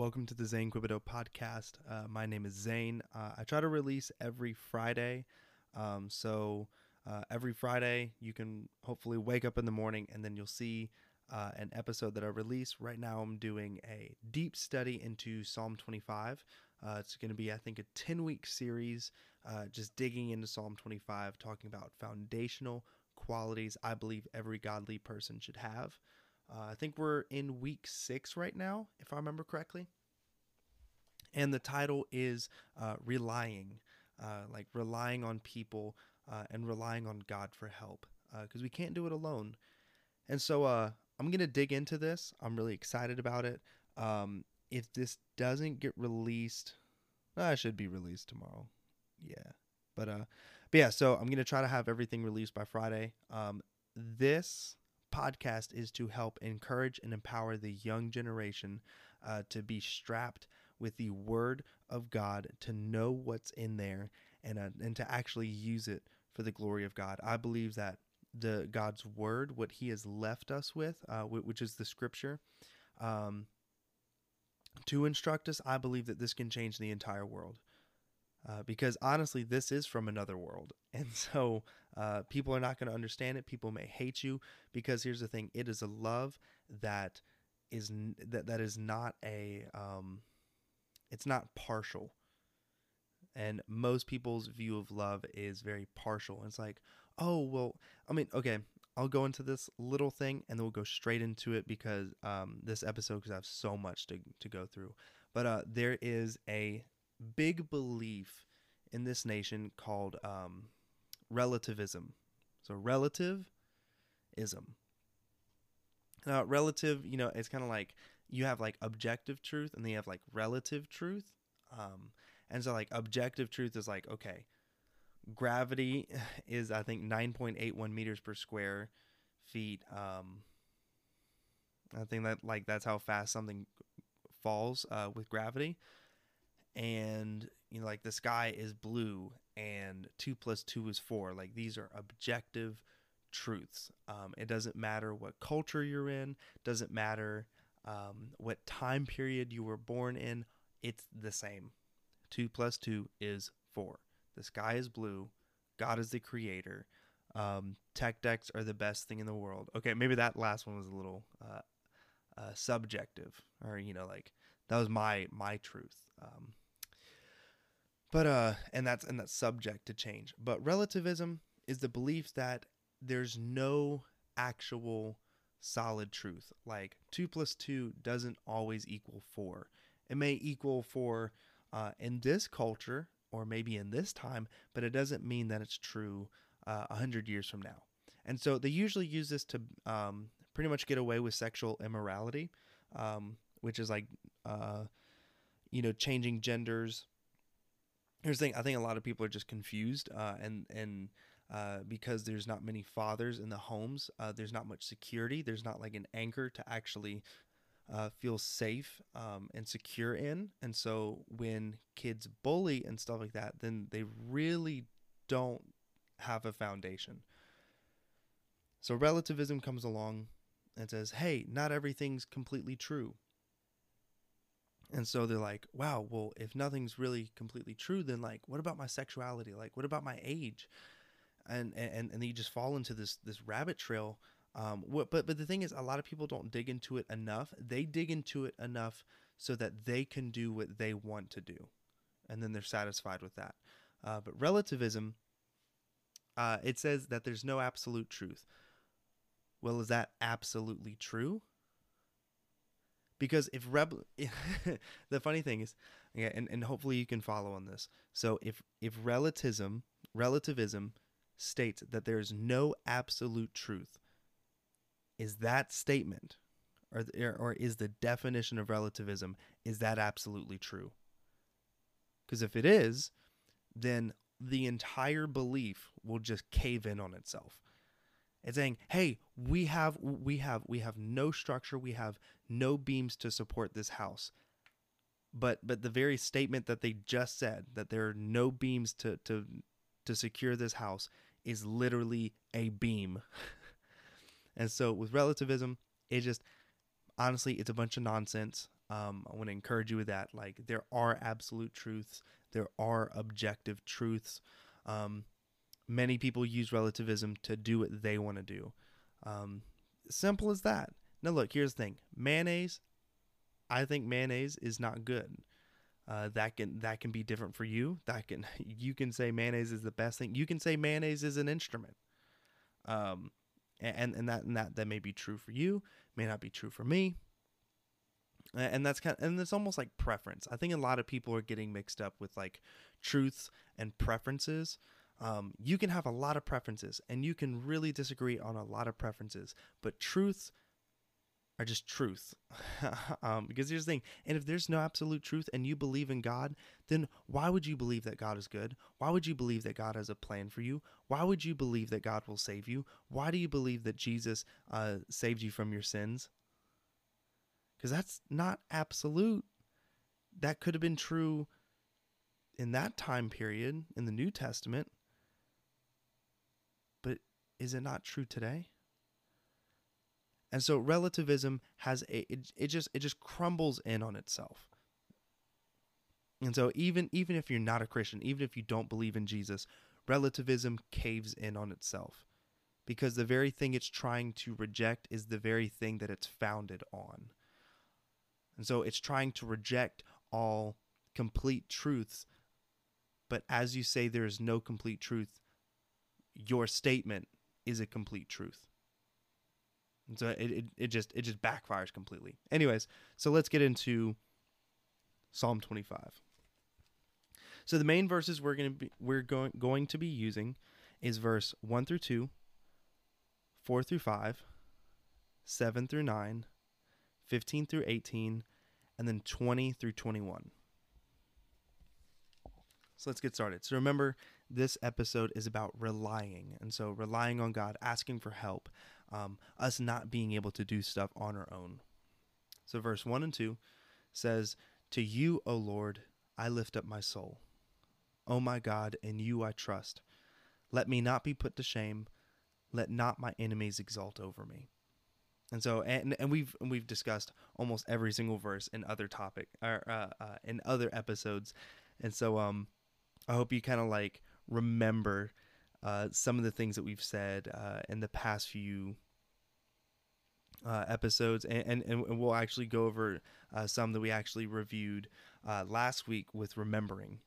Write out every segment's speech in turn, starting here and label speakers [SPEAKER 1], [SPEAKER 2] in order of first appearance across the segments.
[SPEAKER 1] welcome to the Zane Quebedeaux podcast. Uh, my name is Zane. Uh, I try to release every Friday. Um, so uh, every Friday, you can hopefully wake up in the morning and then you'll see uh, an episode that I release. Right now, I'm doing a deep study into Psalm 25. Uh, it's going to be, I think, a 10 week series uh, just digging into Psalm 25, talking about foundational qualities I believe every godly person should have. Uh, I think we're in week six right now, if I remember correctly. And the title is uh, Relying, uh, like relying on people uh, and relying on God for help, because we can't do it alone. And so uh, I'm going to dig into this. I'm really excited about it. Um, if this doesn't get released, I should be released tomorrow. Yeah. But uh but yeah, so I'm going to try to have everything released by Friday. Um this podcast is to help encourage and empower the young generation uh, to be strapped with the word of God, to know what's in there and uh, and to actually use it for the glory of God. I believe that the God's word, what He has left us with, uh, which is the Scripture, um, to instruct us. I believe that this can change the entire world. Uh, because honestly, this is from another world. And so uh, people are not going to understand it. People may hate you because here's the thing it is a love that is that, that is not a um, it's not partial and most people's view of love is very partial it's like oh well i mean okay i'll go into this little thing and then we'll go straight into it because um, this episode because i have so much to, to go through but uh, there is a big belief in this nation called um, relativism. So relativism. Now, relative, you know, it's kind of like you have like objective truth and then you have like relative truth. Um, and so like objective truth is like, okay, gravity is I think 9.81 meters per square feet. Um, I think that like that's how fast something falls uh, with gravity and you know like the sky is blue and two plus two is four like these are objective truths um, it doesn't matter what culture you're in doesn't matter um, what time period you were born in it's the same. Two plus two is four. The sky is blue. God is the creator. Um, tech decks are the best thing in the world. Okay maybe that last one was a little uh, uh, subjective or you know like that was my my truth. Um, but uh and that's and that's subject to change. But relativism is the belief that there's no actual solid truth. Like 2 plus 2 doesn't always equal 4 it may equal 4 uh, in this culture or maybe in this time but it doesn't mean that it's true uh, 100 years from now. And so they usually use this to um, pretty much get away with sexual immorality um, which is like uh, you know changing genders. Here's the thing i think a lot of people are just confused uh, and and uh, because there's not many fathers in the homes uh, there's not much security there's not like an anchor to actually uh, feel safe um, and secure in and so when kids bully and stuff like that then they really don't have a foundation so relativism comes along and says hey not everything's completely true and so they're like, wow, well, if nothing's really completely true, then like, what about my sexuality? Like, what about my age? And and and you just fall into this this rabbit trail. Um, what, but but the thing is, a lot of people don't dig into it enough. They dig into it enough so that they can do what they want to do, and then they're satisfied with that. Uh, but relativism, uh, it says that there's no absolute truth. Well, is that absolutely true? because if rebel the funny thing is yeah and, and hopefully you can follow on this so if if relativism relativism states that there's no absolute truth is that statement or or is the definition of relativism is that absolutely true because if it is then the entire belief will just cave in on itself it's saying, "Hey, we have we have we have no structure, we have no beams to support this house." But but the very statement that they just said that there are no beams to to to secure this house is literally a beam. and so with relativism, it just honestly it's a bunch of nonsense. Um, I want to encourage you with that. Like, there are absolute truths, there are objective truths. Um, many people use relativism to do what they want to do. Um, simple as that. Now, look, here's the thing mayonnaise, I think mayonnaise is not good. Uh, that can that can be different for you. That can you can say mayonnaise is the best thing. You can say mayonnaise is an instrument. Um, and and that and that that may be true for you, may not be true for me. And that's kind of, and it's almost like preference. I think a lot of people are getting mixed up with like truths and preferences. Um, you can have a lot of preferences, and you can really disagree on a lot of preferences, but truths are just truth. um, because here's the thing, and if there's no absolute truth and you believe in God, then why would you believe that God is good? Why would you believe that God has a plan for you? Why would you believe that God will save you? Why do you believe that Jesus uh, saved you from your sins? Because that's not absolute. That could have been true in that time period in the New Testament. But is it not true today? And so relativism has a it, it just it just crumbles in on itself. And so even even if you're not a Christian, even if you don't believe in Jesus, relativism caves in on itself. Because the very thing it's trying to reject is the very thing that it's founded on. And so it's trying to reject all complete truths. But as you say there is no complete truth, your statement is a complete truth. And so it, it, it just it just backfires completely. Anyways, so let's get into Psalm 25. So the main verses we're going to be we're going going to be using is verse 1 through 2, 4 through 5, 7 through 9, 15 through 18, and then 20 through 21. So let's get started. So remember, this episode is about relying. And so relying on God, asking for help, um, us not being able to do stuff on our own. So, verse 1 and 2 says, To you, O Lord, I lift up my soul. O my God, in you I trust. Let me not be put to shame. Let not my enemies exult over me. And so, and, and we've and we've discussed almost every single verse in other topic or uh, uh, in other episodes, and so um, I hope you kind of like remember uh, some of the things that we've said uh, in the past few uh, episodes, and, and, and we'll actually go over uh, some that we actually reviewed uh, last week with remembering.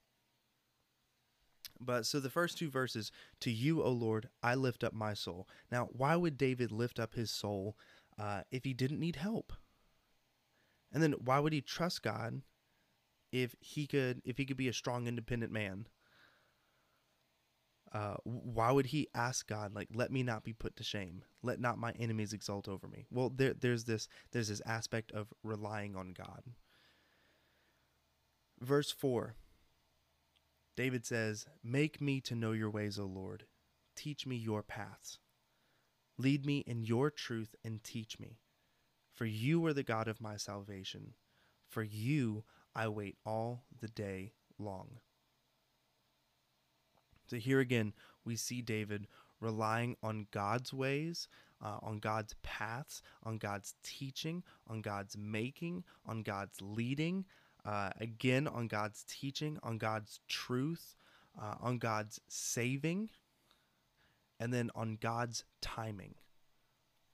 [SPEAKER 1] But so the first two verses, to you, O Lord, I lift up my soul. Now, why would David lift up his soul if he didn't need help? And then why would he trust God if he could if he could be a strong independent man? Uh, why would he ask God like let me not be put to shame. Let not my enemies exult over me. Well there, there's this there's this aspect of relying on God. Verse 4 David says make me to know your ways O Lord. Teach me your paths. Lead me in your truth and teach me. For you are the God of my salvation. For you I wait all the day long so here again, we see David relying on God's ways, uh, on God's paths, on God's teaching, on God's making, on God's leading, uh, again, on God's teaching, on God's truth, uh, on God's saving, and then on God's timing.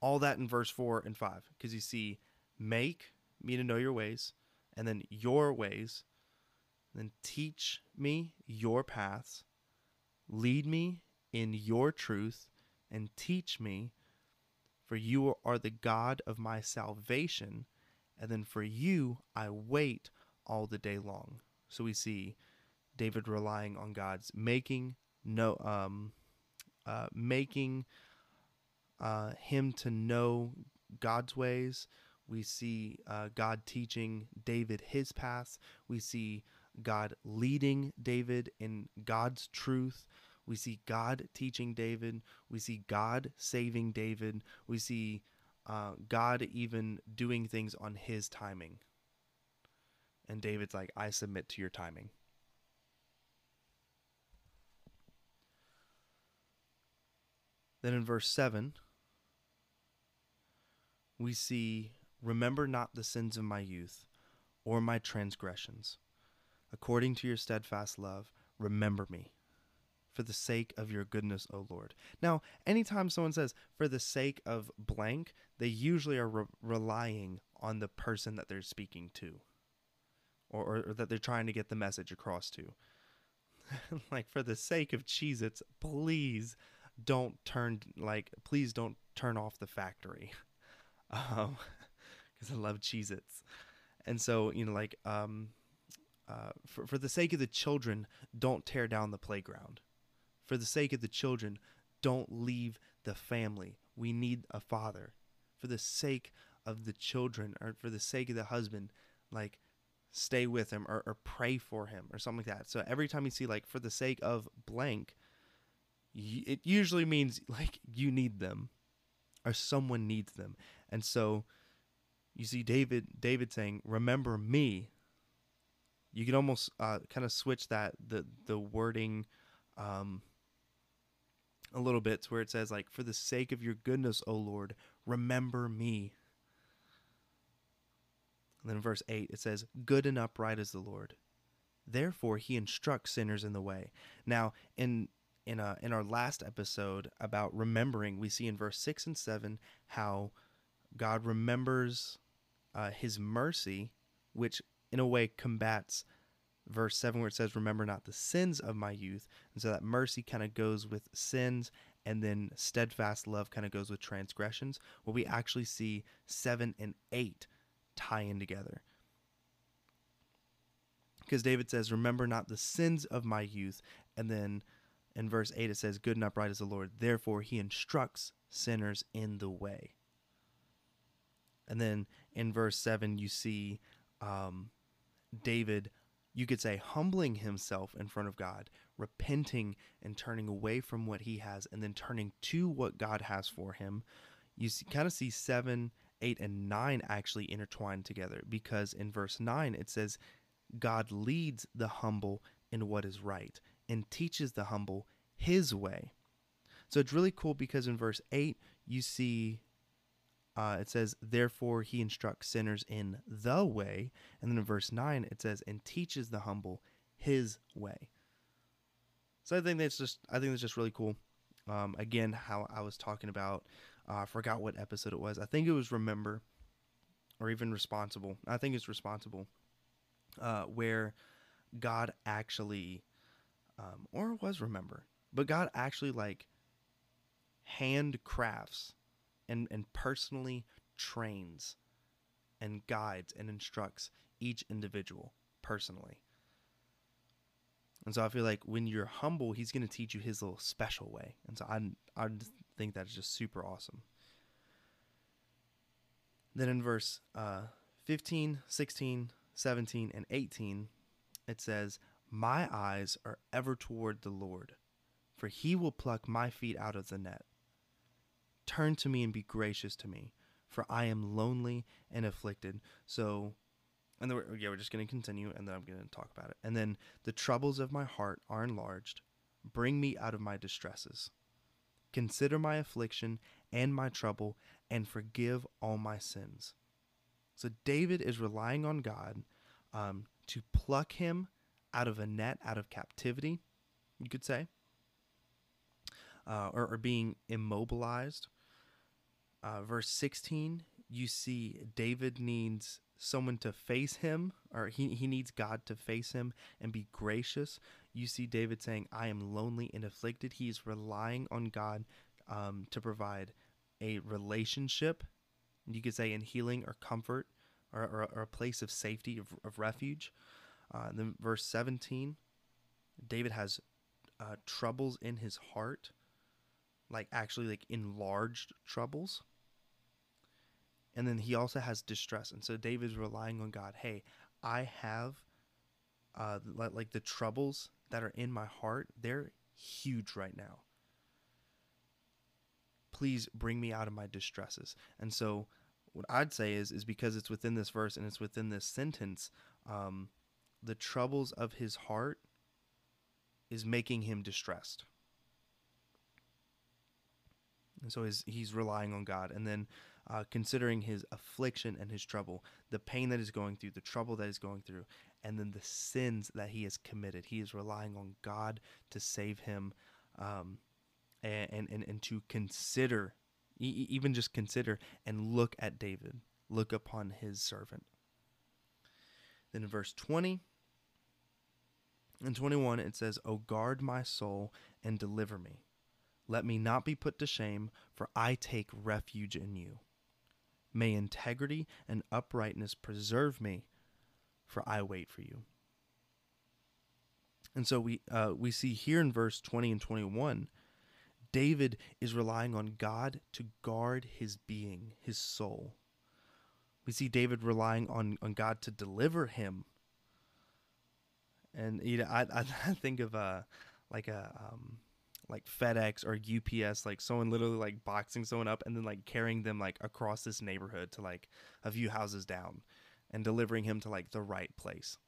[SPEAKER 1] All that in verse 4 and 5, because you see, make me to know your ways, and then your ways, then teach me your paths Lead me in your truth and teach me, for you are the God of my salvation. And then for you I wait all the day long. So we see David relying on God's making no um uh, making uh, him to know God's ways. We see uh, God teaching David his paths. We see God leading David in God's truth. We see God teaching David. We see God saving David. We see uh, God even doing things on his timing. And David's like, I submit to your timing. Then in verse 7, we see, Remember not the sins of my youth or my transgressions. According to your steadfast love, remember me for the sake of your goodness, O Lord. Now, anytime someone says for the sake of blank, they usually are re- relying on the person that they're speaking to or, or, or that they're trying to get the message across to. like, for the sake of Cheez Its, please don't turn, like, please don't turn off the factory. Um, because I love Cheez Its. And so, you know, like, um, uh, for, for the sake of the children, don't tear down the playground. For the sake of the children, don't leave the family. We need a father. For the sake of the children, or for the sake of the husband, like, stay with him or, or pray for him or something like that. So every time you see, like, for the sake of blank, it usually means, like, you need them or someone needs them. And so you see David David saying, "Remember me." You can almost uh, kind of switch that the the wording um, a little bit to where it says like, "For the sake of your goodness, O Lord, remember me." And then in verse 8 it says, Good and upright is the Lord. Therefore he instructs sinners in the way. Now, in in uh, in our last episode about remembering, we see in verse 6 and 7 how God remembers uh, his mercy, which in a way combats verse 7 where it says, Remember not the sins of my youth. And so that mercy kind of goes with sins, and then steadfast love kind of goes with transgressions. Well, we actually see 7 and 8 tie in together. Because David says, Remember not the sins of my youth. And then in verse 8 it says, Good and upright is the Lord. Therefore he instructs sinners in the way. And then in verse 7, you see um, David, you could say, humbling himself in front of God, repenting and turning away from what he has, and then turning to what God has for him. You see, kind of see 7, 8, and 9 actually intertwined together because in verse 9 it says, God leads the humble in what is right and teaches the humble his way. So it's really cool because in verse 8, you see uh, it says, Therefore he instructs sinners in the way. And then in verse 9, it says, And teaches the humble his way. So I think that's just, I think that's just really cool. Um, again, how I was talking about, uh, I forgot what episode it was. I think it was Remember or even Responsible. I think it's Responsible, uh, where God actually, um, or was Remember, but God actually like handcrafts and, and personally trains and guides and instructs each individual personally. And so I feel like when you're humble, he's going to teach you his little special way. And so I, I think that's just super awesome. Then in verse uh, 15, 16, 17, and 18, it says, My eyes are ever toward the Lord, for he will pluck my feet out of the net. Turn to me and be gracious to me, for I am lonely and afflicted. So, and then we're, yeah, we're just going to continue, and then I'm going to talk about it. And then the troubles of my heart are enlarged. Bring me out of my distresses. Consider my affliction and my trouble, and forgive all my sins. So David is relying on God um, to pluck him out of a net, out of captivity, you could say, uh, or, or being immobilized uh, verse 16, you see David needs someone to face him, or he, he needs God to face him and be gracious. You see David saying, I am lonely and afflicted. He's relying on God um, to provide a relationship, you could say, in healing or comfort or, or, or a place of safety, of, of refuge. Uh, then verse 17, David has uh, troubles in his heart, like actually like enlarged troubles and then he also has distress. And so david's relying on god. Hey i have uh like the troubles that are in my heart they're huge right now. Please bring me out of my distresses. And so what i'd say is is because it's within this verse and it's within this sentence um the troubles of his heart is making him distressed. And so he's, he's relying on God. And then uh, considering his affliction and his trouble, the pain that he's going through, the trouble that he's going through, and then the sins that he has committed. He is relying on God to save him um, and, and, and to consider, even just consider and look at David, look upon his servant. Then in verse 20 and 21, it says, O guard my soul and deliver me. Let me not be put to shame, for I take refuge in you. May integrity and uprightness preserve me, for I wait for you. And so we uh, we see here in verse 20 and 21, David is relying on God to guard his being, his soul. We see David relying on, on God to deliver him. And you know, I, I think of a like a um, like FedEx or UPS, like someone literally like boxing someone up and then like carrying them like across this neighborhood to like a few houses down and delivering him to like the right place.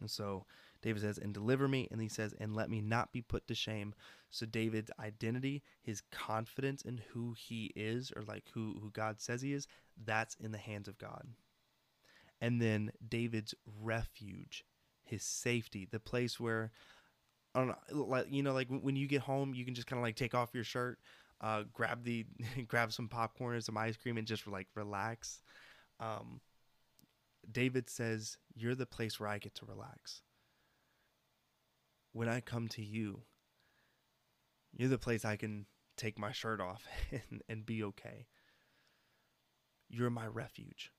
[SPEAKER 1] And so David says, and deliver me. And he says, and let me not be put to shame. So David's identity, his confidence in who he is or like who, who God says he is, that's in the hands of God. And then David's refuge, his safety, the place where, Like, you know, like when you get home, you can just kind of like take off your shirt, uh, grab the, grab some popcorn and some ice cream and just like relax. Um, David says, You're the place where I get to relax when I come to you, you're the place I can take my shirt off and, and be okay. You're my refuge.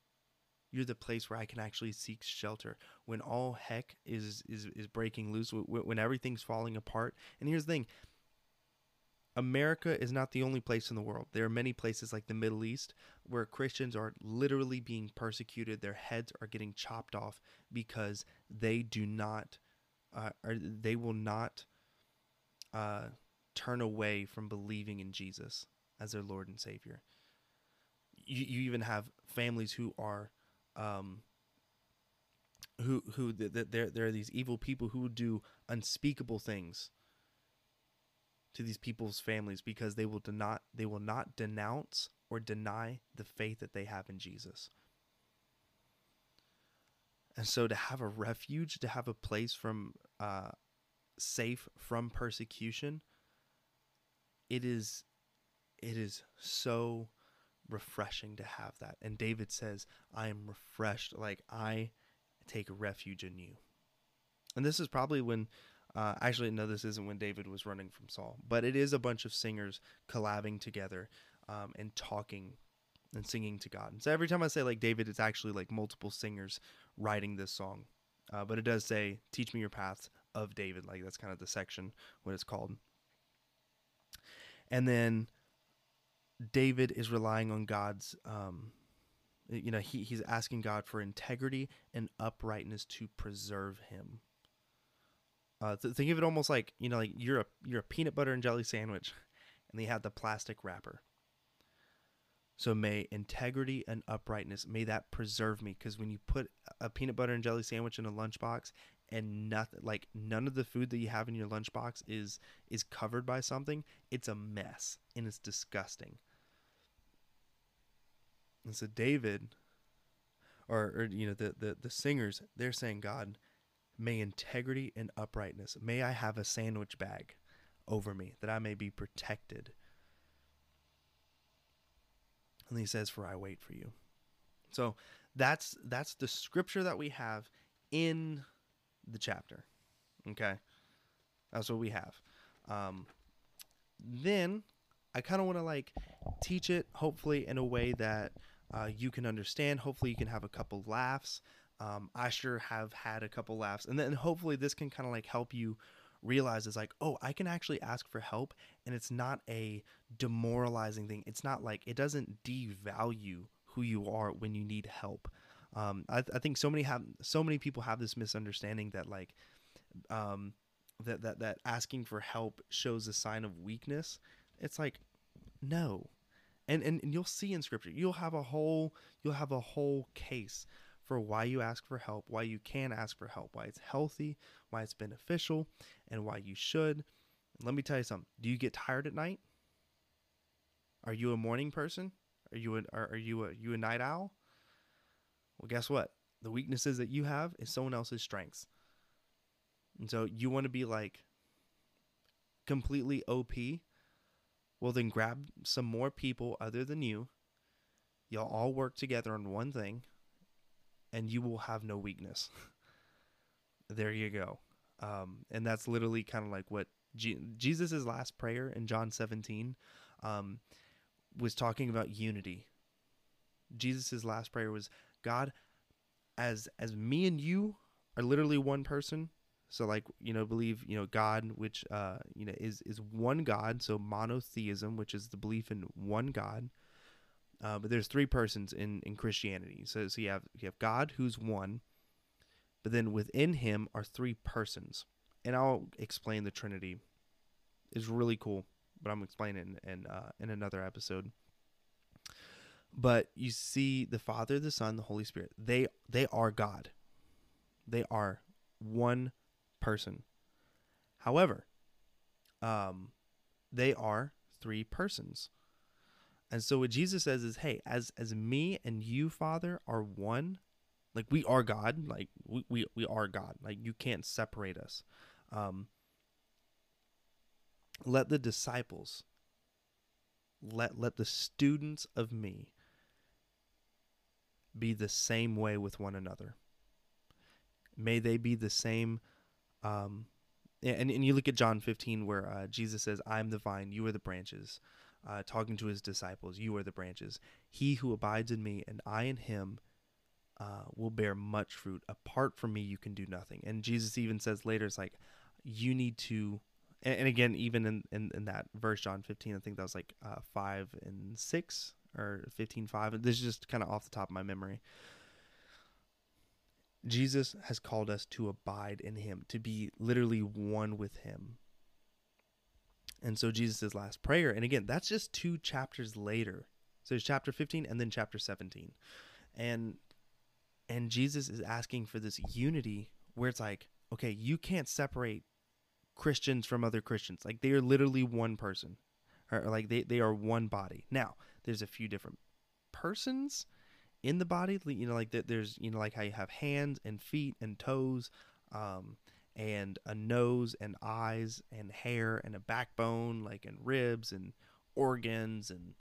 [SPEAKER 1] You're the place where I can actually seek shelter when all heck is is is breaking loose, when everything's falling apart. And here's the thing: America is not the only place in the world. There are many places like the Middle East where Christians are literally being persecuted. Their heads are getting chopped off because they do not uh, or they will not uh, turn away from believing in Jesus as their Lord and Savior. You, you even have families who are um, who who that there there are these evil people who do unspeakable things to these people's families because they will not they will not denounce or deny the faith that they have in Jesus. And so to have a refuge, to have a place from uh, safe from persecution, it is it is so refreshing to have that. And David says, I am refreshed, like I take refuge in you. And this is probably when uh, actually, no, this isn't when David was running from Saul, but it is a bunch of singers collabing together um, and talking and singing to God. And so every time I say like David, it's actually like multiple singers writing this song. Uh, but it does say, "Teach me your paths of David." Like that's kind of the section what it's called. And then David is relying on God's, um, you know, he, he's asking God for integrity and uprightness to preserve him. Uh, th- think of it almost like you know, like you're a you're a peanut butter and jelly sandwich, and they have the plastic wrapper. So may integrity and uprightness, may that preserve me. Because when you put a peanut butter and jelly sandwich in a lunchbox and nothing like none of the food that you have in your lunchbox is is covered by something, it's a mess and it's disgusting. And so David or, or you know the, the the singers, they're saying, God, may integrity and uprightness, may I have a sandwich bag over me that I may be protected and he says, "For I wait for you." So that's that's the scripture that we have in the chapter. Okay, that's what we have. Um, then I kind of want to like teach it, hopefully in a way that uh, you can understand. Hopefully, you can have a couple laughs. Um, I sure have had a couple laughs, and then hopefully this can kind of like help you realize is like, oh, I can actually ask for help and it's not a demoralizing thing. It's not like it doesn't devalue who you are when you need help. Um, I, I think so many have so many people have this misunderstanding that like um, that, that that asking for help shows a sign of weakness. It's like no. And, and and you'll see in scripture you'll have a whole you'll have a whole case for why you ask for help, why you can ask for help, why it's healthy, why it's beneficial, and why you should. let me tell you something. Do you get tired at night? Are you a morning person? Are you a, are, are you a you a night owl? Well, guess what? The weaknesses that you have is someone else's strengths. And so you want to be like completely OP. Well, then grab some more people other than you. Y'all all work together on one thing, and you will have no weakness. there you go. Um, and that's literally kind of like what G- Jesus' last prayer in John 17 um, was talking about unity. Jesus' last prayer was, God, as as me and you are literally one person, so like you know believe you know God, which uh you know is is one God, so monotheism, which is the belief in one God. Uh, but there's three persons in in Christianity. So so you have you have God who's one, but then within Him are three persons, and I'll explain the Trinity. It's really cool, but I'm explaining in in, uh, in another episode. But you see the Father, the Son, the Holy Spirit. They they are God. They are one person. However, um, they are three persons. And so what Jesus says is, hey, as as me and you, Father, are one, like we are God, like we we, we are God. Like you can't separate us. Um, let the disciples let let the students of me be the same way with one another. May they be the same um, and, and you look at John 15 where uh, Jesus says, I'm the vine, you are the branches. Uh, talking to his disciples, you are the branches. He who abides in me and I in him uh, will bear much fruit. Apart from me, you can do nothing. And Jesus even says later, it's like, you need to, and, and again, even in, in, in, that verse, John 15, I think that was like uh, 5 and 6 or 15, 5. This is just kind of off the top of my memory. Jesus has called us to abide in him, to be literally one with him. And so Jesus' last prayer, and again, that's just two chapters later. So it's chapter 15 and then chapter 17. And and Jesus is asking for this unity where it's like, okay, you can't separate Christians from other Christians. Like they are literally one person. Or like they, they are one body. Now, there's a few different persons in the body you know like that there's you know like how you have hands and feet and toes um, and a nose and eyes and hair and a backbone like and ribs and organs and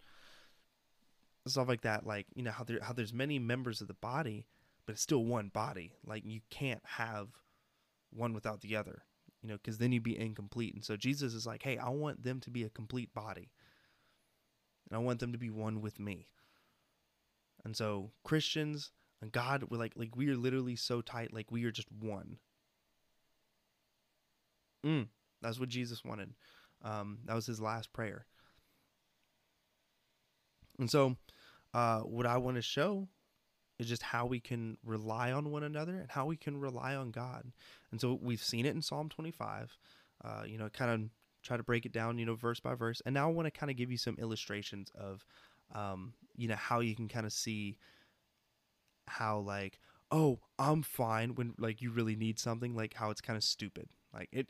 [SPEAKER 1] stuff like that like you know how there how there's many members of the body but it's still one body. Like you can't have one without the other you know because then you'd be incomplete. And so jesus is like hey i want them to be a complete body. And i want them to be one with me and so Christians and God, we're like like we are literally so tight, like we are just one. Mm, that's what Jesus wanted. Um, that was his last prayer. And so, uh, what I want to show is just how we can rely on one another and how we can rely on God. And so we've seen it in Psalm 25. Uh, you know, kind of try to break it down, you know, verse by verse. And now I want to kind of give you some illustrations of um, you know how you can kind of see how like oh i'm fine when like you really need something like how it's kind of stupid. Like it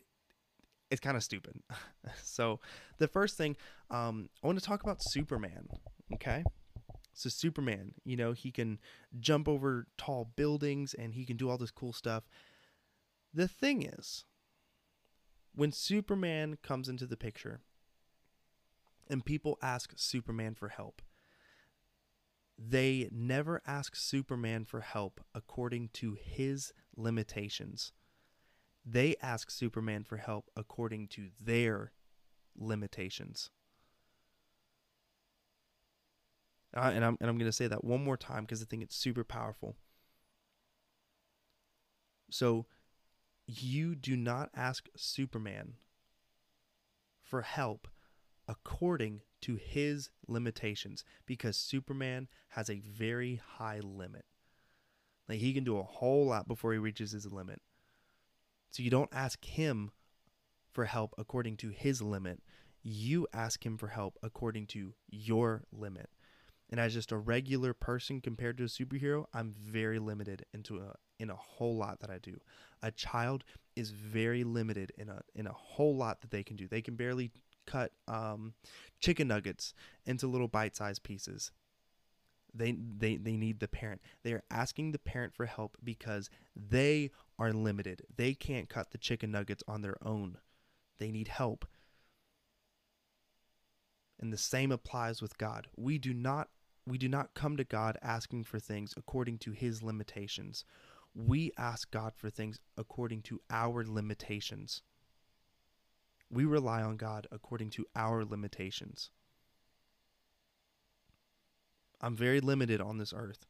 [SPEAKER 1] it's kind of stupid. So the first thing um i want to talk about superman okay? So superman you know he can jump over tall buildings and he can do all this cool stuff. The thing is when superman comes into the picture and people ask superman for help they never ask Superman for help according to his limitations. They ask Superman for help according to their limitations. Uh, and I'm and I'm going to say that one more time because I think it's super powerful. So, you do not ask Superman for help according to his limitations because Superman has a very high limit. Like he can do a whole lot before he reaches his limit. So you don't ask him for help according to his limit. You ask him for help according to your limit. And as just a regular person compared to a superhero, I'm very limited into a in a whole lot that I do. A child is very limited in a in a whole lot that they can do. They can barely cut um, chicken nuggets into little bite-sized pieces. They, they they need the parent. They are asking the parent for help because they are limited. They can't cut the chicken nuggets on their own. They need help. And the same applies with God. We do not we do not come to God asking for things according to his limitations. We ask God for things according to our limitations. We rely on God according to our limitations. I'm very limited on this earth.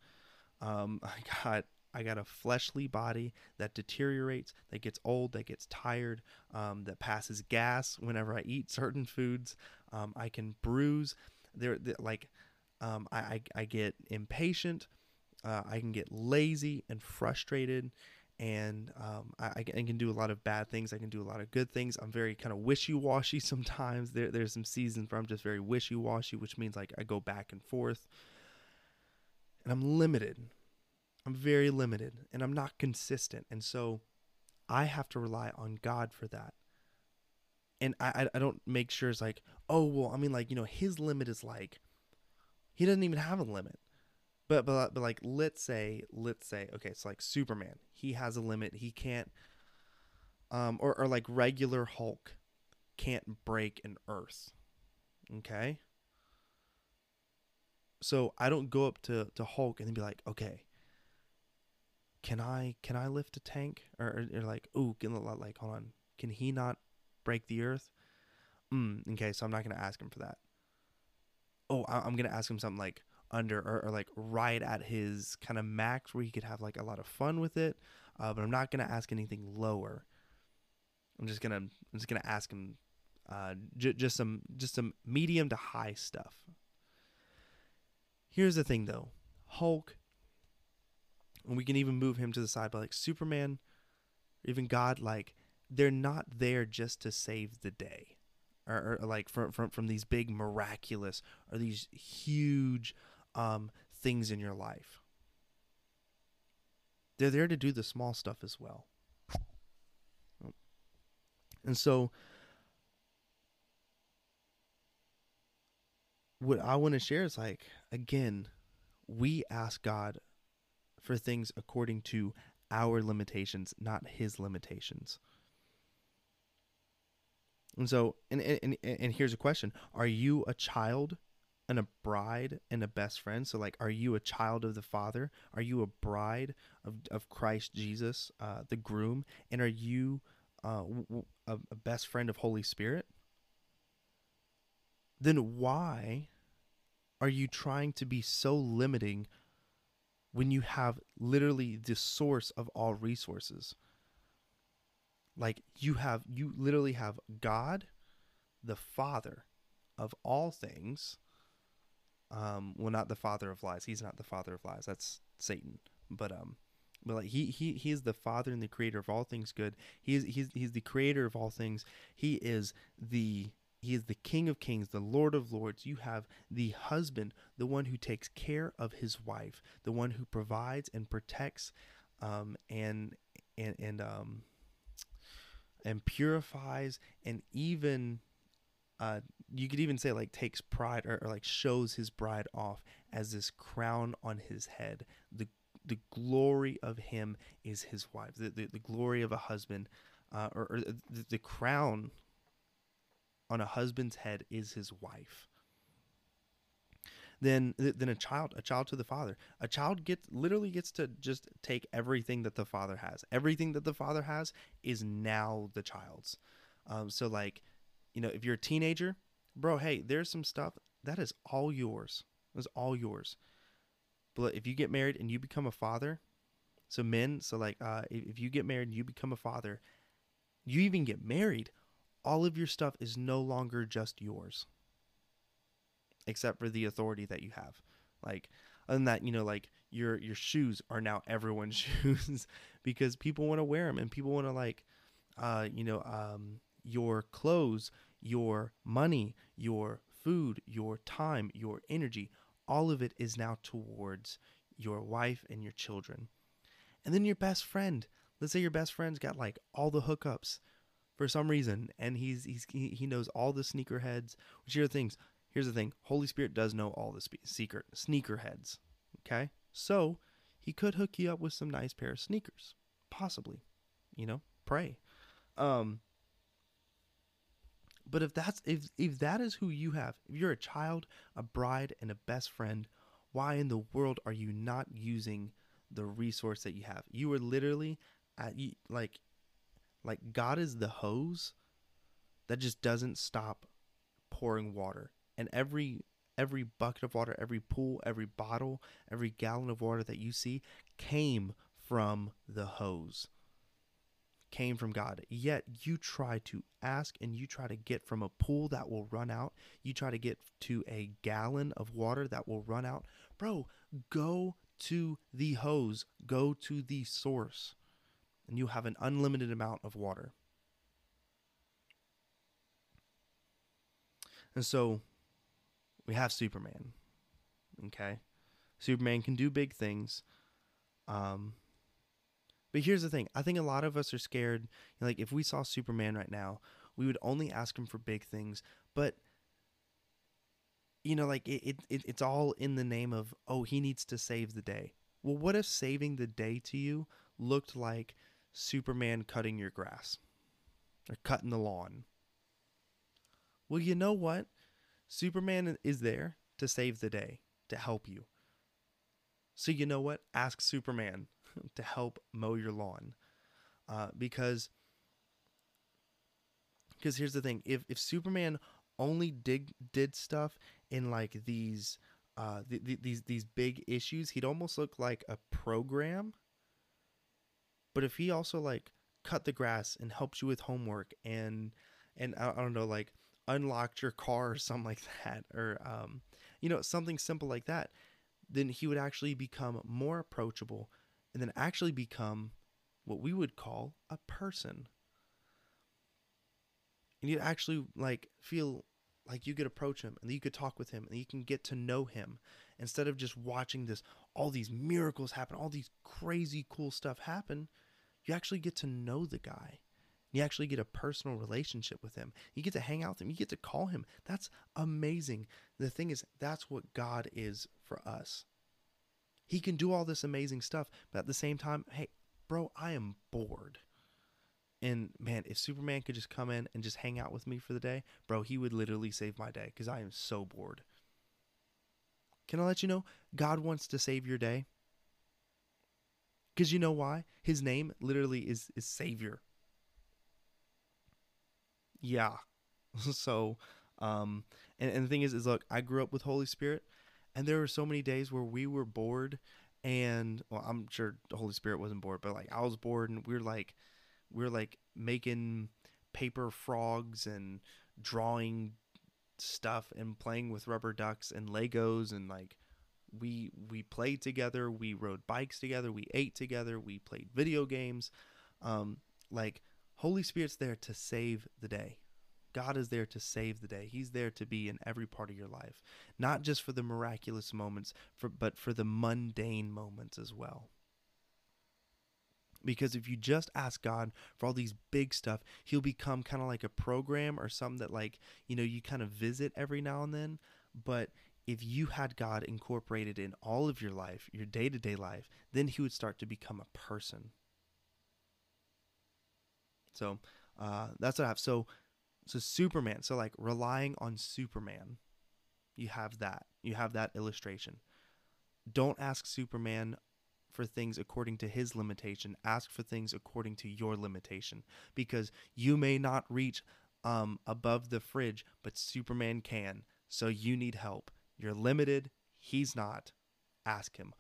[SPEAKER 1] Um, I got I got a fleshly body that deteriorates, that gets old, that gets tired, um, that passes gas whenever I eat certain foods. Um, I can bruise. There, like, um, I, I, I get impatient. Uh, I can get lazy and frustrated, and um, I, I, can do a lot of bad things. I can do a lot of good things. I'm very kind of wishy washy sometimes. There, there's some seasons where I'm just very wishy washy, which means like I go back and forth, and I'm limited. I'm very limited, and I'm not consistent, and so I have to rely on God for that. And I, I don't make sure it's like, oh well, I mean like you know his limit is like he doesn't even have a limit. But but but like let's say let's say okay, it's like Superman. He has a limit. He can't um or, or like regular Hulk can't break an earth. Okay? So I don't go up to, to Hulk and be like, okay, can I can I lift a tank? Or, or, or like, ooh, can, like hold on, can he not break the earth? Mm, okay, so I'm not gonna ask him for that oh, I'm gonna ask him something like under or, or like right at his kind of max where he could have like a lot of fun with it. Uh, but I'm not gonna ask anything lower. I'm just gonna I'm just gonna ask him uh, j- just some just some medium to high stuff. Here's the thing though, Hulk, and we can even move him to the side, but like Superman, even God, like they're not there just to save the day or, or like from, from from these big miraculous or these huge um, things in your life. They're there to do the small stuff as well. And so, what I want to share is like, again, we ask God for things according to our limitations, not His limitations. And so, and, and, and here's a question Are you a child and a bride and a best friend? So, like, are you a child of the Father? Are you a bride of, of Christ Jesus, uh, the groom? And are you uh, a, a best friend of Holy Spirit? Then why are you trying to be so limiting when you have literally the source of all resources? like you have you literally have God, the Father of all things. Um, well, not the father of lies. He's not the father of lies. That's Satan. But um, but like he he he is the father and the creator of all things good. He is he's he's the creator of all things. He is the he is the king of kings, the lord of lords. You have the husband, the one who takes care of his wife, the one who provides and protects, um, and and and um, and purifies and even uh, you could even say like takes pride or, or, like shows his bride off as this crown on his head. The the glory of him is his wife. The, the, the glory of a husband uh, or, or the, the crown on a husband's head is his wife. Then than a child a child to the father. A child gets literally gets to just take everything that the father has. Everything that the father has is now the child's. Um, so like you know if you're a teenager bro hey there's some stuff that is all yours. It's all yours. But if you get married and you become a father so men so like uh, if you get married and you become a father you even get married all of your stuff is no longer just yours. Except for the authority that you have. Like other than that, you know, like your your shoes are now everyone's shoes because people want to wear them and people want to like, uh, you know, um, your clothes, your money, your food, your time, your energy, all of it is now towards your wife and your children. And then your best friend. Let's say your best friend's got like all the hookups, for some reason, and he's he's he knows all the sneakerheads. Which here are things. Here's the thing: Holy Spirit does know all the spe- secret sneakerheads. Okay, so he could hook you up with some nice pair of sneakers, possibly. You know, pray. Um, but if that's if if that is who you have, if you're a child, a bride, and a best friend, why in the world are you not using the resource that you have? You are literally at like like God is the hose that just doesn't stop pouring water. And every every bucket of water, every pool, every bottle, every gallon of water that you see came from the hose came from God. Yet you try to ask and you try to get from a pool that will run out. You try to get to a gallon of water that will run out. Bro, go to the hose, go to the source, and you have an unlimited amount of water. And so we have Superman. Okay? Superman can do big things. Um, but here's the thing I think a lot of us are scared. Like, if we saw Superman right now, we would only ask him for big things. But, you know, like, it, it, it's all in the name of, oh, he needs to save the day. Well, what if saving the day to you looked like Superman cutting your grass or cutting the lawn? Well, you know what? Superman is there to save the day, to help you. So, you know what? Ask Superman to help mow your lawn. Uh, because because here's the thing if, if superman only did did stuff in like these uh th- th- these these big issues he'd almost look like a program but if he also like cut the grass and helps you with homework and and i, I don't know like unlocked your car or something like that or um you know something simple like that then he would actually become more approachable and then actually become what we would call a person. And you actually like feel like you could approach him and you could talk with him and you can get to know him instead of just watching this all these miracles happen, all these crazy cool stuff happen. You actually get to know the guy. You actually get a personal relationship with him. You get to hang out with him. You get to call him. That's amazing. The thing is, that's what God is for us. He can do all this amazing stuff, but at the same time, hey, bro, I am bored. And man, if Superman could just come in and just hang out with me for the day, bro, he would literally save my day because I am so bored. Can I let you know? God wants to save your day. Because you know why? His name literally is, is Savior. Yeah. so, um, and, and the thing is, is look, I grew up with Holy Spirit. And there were so many days where we were bored and well, I'm sure the Holy Spirit wasn't bored, but like I was bored and we are like we are like making paper frogs and drawing stuff and playing with rubber ducks and Legos and like we we played together, we rode bikes together, we ate together, we played video games. Um like Holy Spirit's there to save the day. God is there to save the day. He's there to be in every part of your life, not just for the miraculous moments, for, but for the mundane moments as well. Because if you just ask God for all these big stuff, He'll become kind of like a program or something that, like, you know, you kind of visit every now and then. But if you had God incorporated in all of your life, your day to day life, then He would start to become a person. So uh, that's what I have. So so Superman, so like relying on Superman, you have that. You have that illustration. Don't ask Superman for things according to his limitation. Ask for things according to your limitation because you may not reach um, above the fridge, but Superman can. So you need help. You're limited. He's not. Ask him.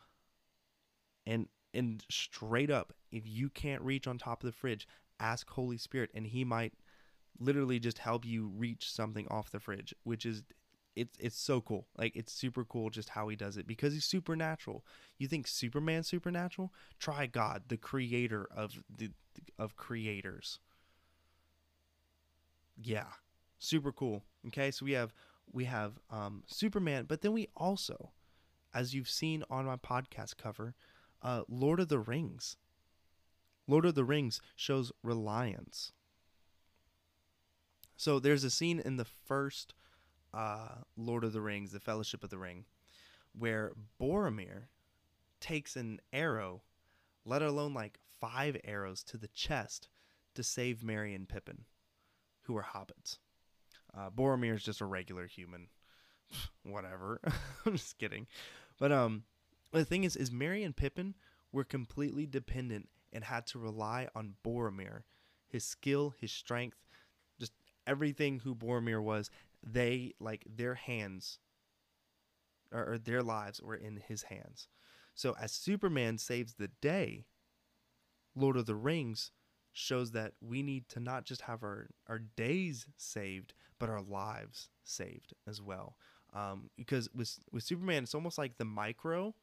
[SPEAKER 1] And and straight up, if you can't reach on top of the fridge, ask Holy Spirit, and He might literally just help you reach something off the fridge, which is it's it's so cool. Like it's super cool just how he does it because he's supernatural. You think Superman supernatural? Try God, the creator of the of creators. Yeah. Super cool. Okay? So we have we have um Superman, but then we also as you've seen on my podcast cover, uh Lord of the Rings. Lord of the Rings shows reliance So there's a scene in the first uh, Lord of the Rings, The Fellowship of the Ring, where Boromir takes an arrow, let alone like five arrows to the chest to save Merry and Pippin, who are hobbits. Uh, Boromir is just a regular human. Whatever. I'm just kidding. But um, the thing is, is Merry and Pippin were completely dependent and had to rely on Boromir, his skill, his strength, everything who Boromir was. They like their hands or, or their lives were in his hands. So as Superman saves the day, Lord of the Rings shows that we need to not just have our, our days saved, but our lives saved as well. Um, because with with Superman, it's almost like the micro,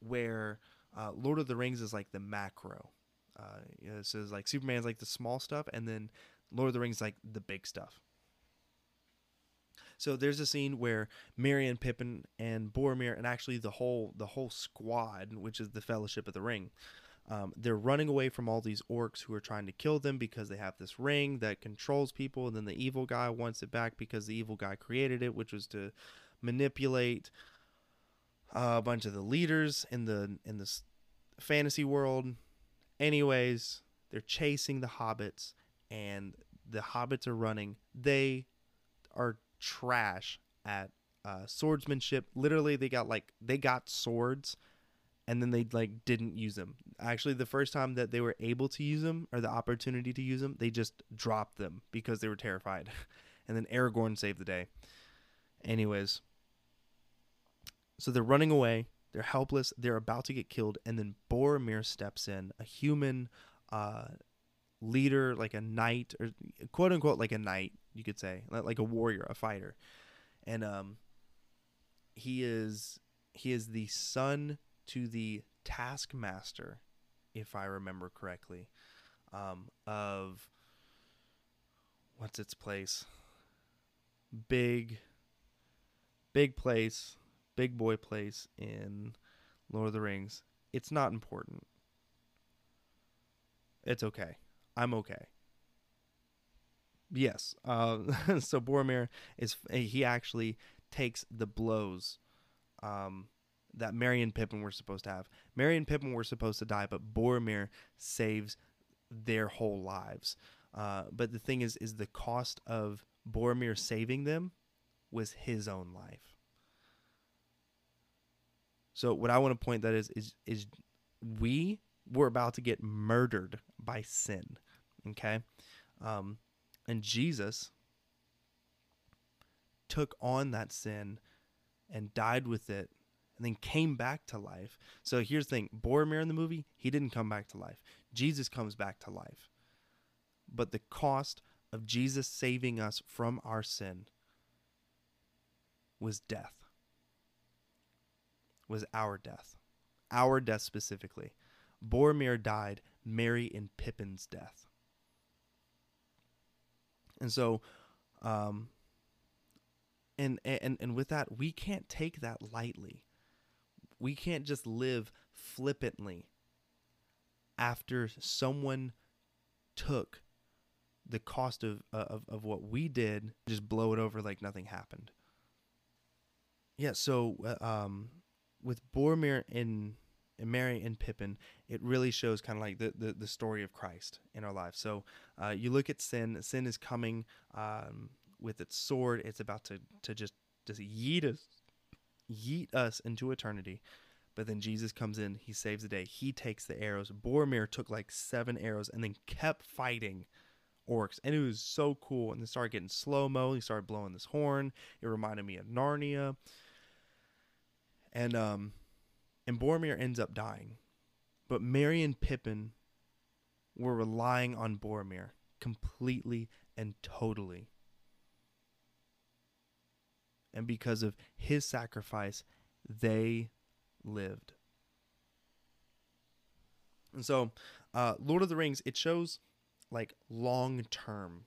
[SPEAKER 1] where uh, Lord of the Rings is like the macro. Uh, you know, so it's like Superman's like the small stuff, and then Lord of the Rings like the big stuff. So there's a scene where Merry and Pippin and Boromir and actually the whole the whole squad, which is the Fellowship of the Ring, um, they're running away from all these orcs who are trying to kill them because they have this ring that controls people, and then the evil guy wants it back because the evil guy created it, which was to manipulate a bunch of the leaders in the in this fantasy world. Anyways, they're chasing the hobbits, and the hobbits are running. They are trash at uh, swordsmanship. Literally, they got like they got swords, and then they like didn't use them. Actually, the first time that they were able to use them or the opportunity to use them, they just dropped them because they were terrified. and then Aragorn saved the day. Anyways, so they're running away. They're helpless. They're about to get killed, and then Boromir steps in, a human uh, leader, like a knight, or quote unquote, like a knight, you could say, like a warrior, a fighter, and um, he is he is the son to the taskmaster, if I remember correctly, um, of what's its place? Big, big place big boy place in Lord of the Rings. It's not important. It's okay. I'm okay. Yes. Uh, so Boromir is he actually takes the blows um, that Merry and Pippin were supposed to have. Merry and Pippin were supposed to die, but Boromir saves their whole lives. Uh, but the thing is, is the cost of Boromir saving them was his own life. So what I want to point that is is is we were about to get murdered by sin. Okay? Um and Jesus took on that sin and died with it and then came back to life. So here's the thing Boromir in the movie, he didn't come back to life. Jesus comes back to life. But the cost of Jesus saving us from our sin was death was our death. Our death specifically. Boromir died, Merry and Pippin's death. And so, um, and, and, and with that, we can't take that lightly. We can't just live flippantly after someone took the cost of, of, of what we did, just blow it over like nothing happened. Yeah, so uh, um, with Boromir and, and Merry and Pippin, it really shows kind of like the, the, the, story of Christ in our lives. So uh, you look at sin. Sin is coming um, with its sword. It's about to, to just just yeet us, yeet us into eternity. But then Jesus comes in. He saves the day. He takes the arrows. Boromir took like seven arrows and then kept fighting orcs, and it was so cool. And they started getting slow mo. He started blowing this horn. It reminded me of Narnia and um, and Boromir ends up dying, but Merry and Pippin were relying on Boromir completely and totally. And because of his sacrifice, they lived. And so, uh, Lord of the Rings, it shows like long term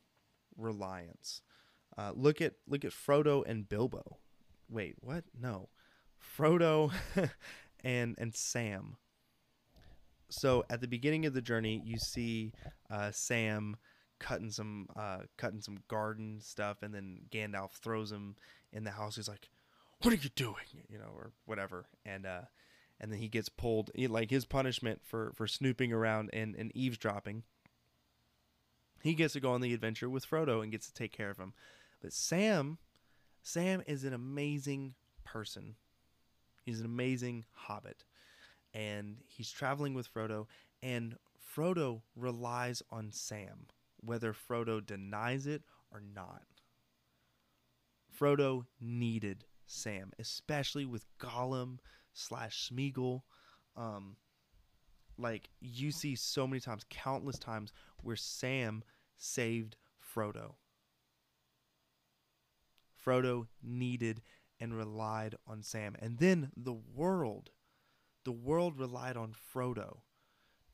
[SPEAKER 1] reliance. Uh, look at look at Frodo and Bilbo. Wait, what? No. Frodo and and Sam. So at the beginning of the journey, you see uh, Sam cutting some uh, cutting some garden stuff, and then Gandalf throws him in the house. He's like, "What are you doing?" You know, or whatever, and uh, and then he gets pulled. He, like his punishment for for snooping around and, and eavesdropping. He gets to go on the adventure with Frodo and gets to take care of him. But Sam, Sam is an amazing person. He's an amazing hobbit. And he's traveling with Frodo, and Frodo relies on Sam, whether Frodo denies it or not. Frodo needed Sam, especially with Gollum slash Smeagol. Um, like you see so many times, countless times, where Sam saved Frodo. Frodo needed and relied on Sam. And then the world, the world relied on Frodo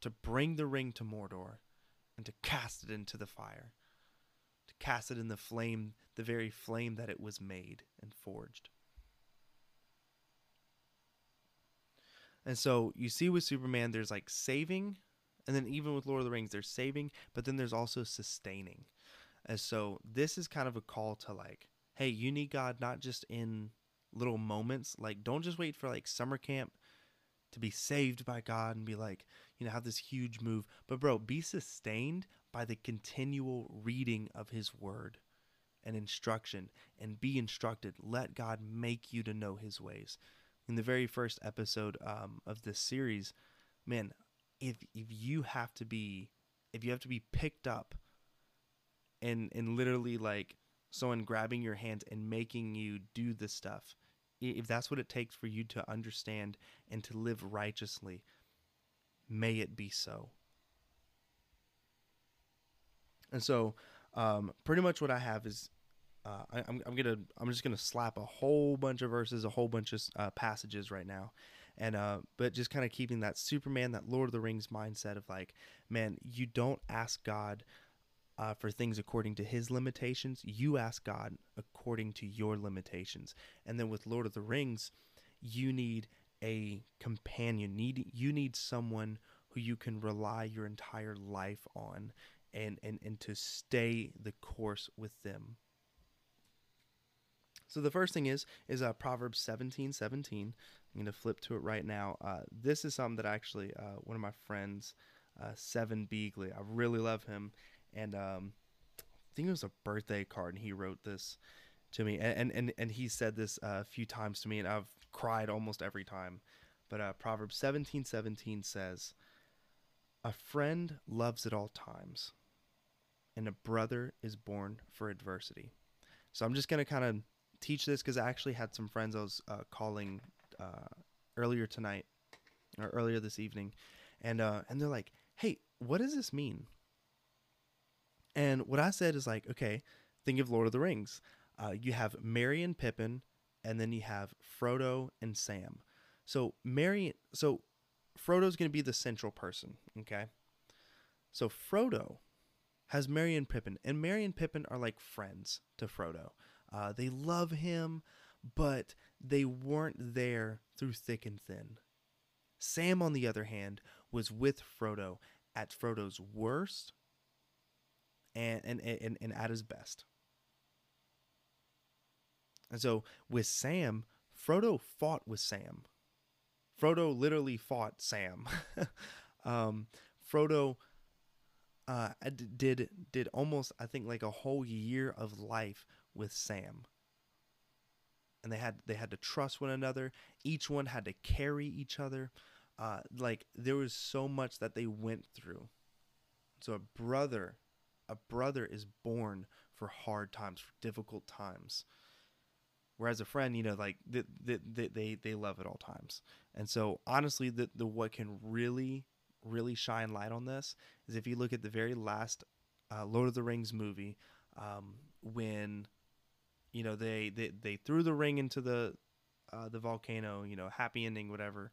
[SPEAKER 1] to bring the ring to Mordor and to cast it into the fire, to cast it in the flame, the very flame that it was made and forged. And so you see with Superman, there's like saving, and then even with Lord of the Rings, there's saving, but then there's also sustaining. And so this is kind of a call to like, hey, you need God not just in little moments. Like, don't just wait for like summer camp to be saved by God and be like, you know, have this huge move. But, bro, be sustained by the continual reading of His Word and instruction and be instructed. Let God make you to know His ways. In the very first episode um, of this series, man, if if you have to be if you have to be picked up and and literally like someone grabbing your hands and making you do the stuff. If that's what it takes for you to understand and to live righteously may it be so. And so um, pretty much what i have is uh, I, am I'm gonna I'm just gonna slap a whole bunch of verses, a whole bunch of uh, passages right now, and uh, but just kind of keeping that Superman, that Lord of the Rings mindset of like, man, you don't ask God uh, for things according to His limitations. You ask God according to your limitations, and then with Lord of the Rings, you need a companion. Need you need someone who you can rely your entire life on, and and and to stay the course with them. So the first thing is is uh, Proverbs seventeen seventeen. I'm going to flip to it right now. Uh, this is something that actually uh, one of my friends, uh, Seven Beagley, I really love him, and um, I think it was a birthday card, and he wrote this to me, and and and he said this uh, a few times to me, and I've cried almost every time. But uh, Proverbs seventeen seventeen says, "A friend loves at all times, and a brother is born for adversity." So I'm just to kind of teach this because I actually had some friends I was uh, calling uh, earlier tonight or earlier this evening, and uh, and they're like, "Hey, what does this mean?" And what I said is like, okay, think of Lord of the Rings. Uh, you have Merry and Pippin, and then you have Frodo and Sam. So Merry, so Frodo's going to be the central person. Okay, so Frodo has Merry and Pippin, and Merry and Pippin are like friends to Frodo. Uh, they love him, but they weren't there through thick and thin. Sam, on the other hand, was with Frodo at Frodo's worst and, and, and, and at his best. And so with Sam, Frodo fought with Sam. Frodo literally fought Sam. um, Frodo uh, did did almost I think like a whole year of life with Sam and they had they had to trust one another. Each one had to carry each other. Uh, like there was so much that they went through. So a brother, a brother is born for hard times, for difficult times. Whereas a friend, you know, like they they they, they love at all times. And so honestly, the the what can really really shine light on this is if you look at the very last uh, Lord of the Rings movie, um, when you know they they, they threw the ring into the uh, the volcano you know happy ending whatever.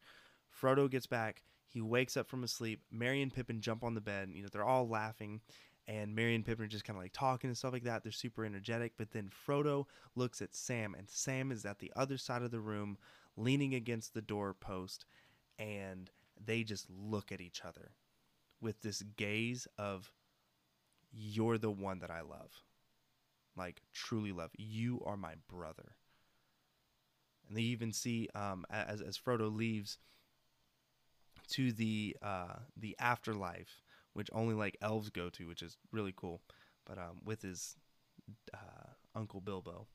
[SPEAKER 1] Frodo gets back. He wakes up from his sleep. Merry and pippin jump on the bed. You know they're all laughing and merry and pippin are just kind of like talking and stuff like that they're super energetic but then frodo looks at sam and sam is at the other side of the room leaning against the doorpost and they just look at each other with this gaze of You're the one that I love. Like, truly love. You are my brother. And they even see um, as, as Frodo leaves to the uh, the afterlife, which only like elves go to, which is really cool. But um, with his uh, uncle Bilbo,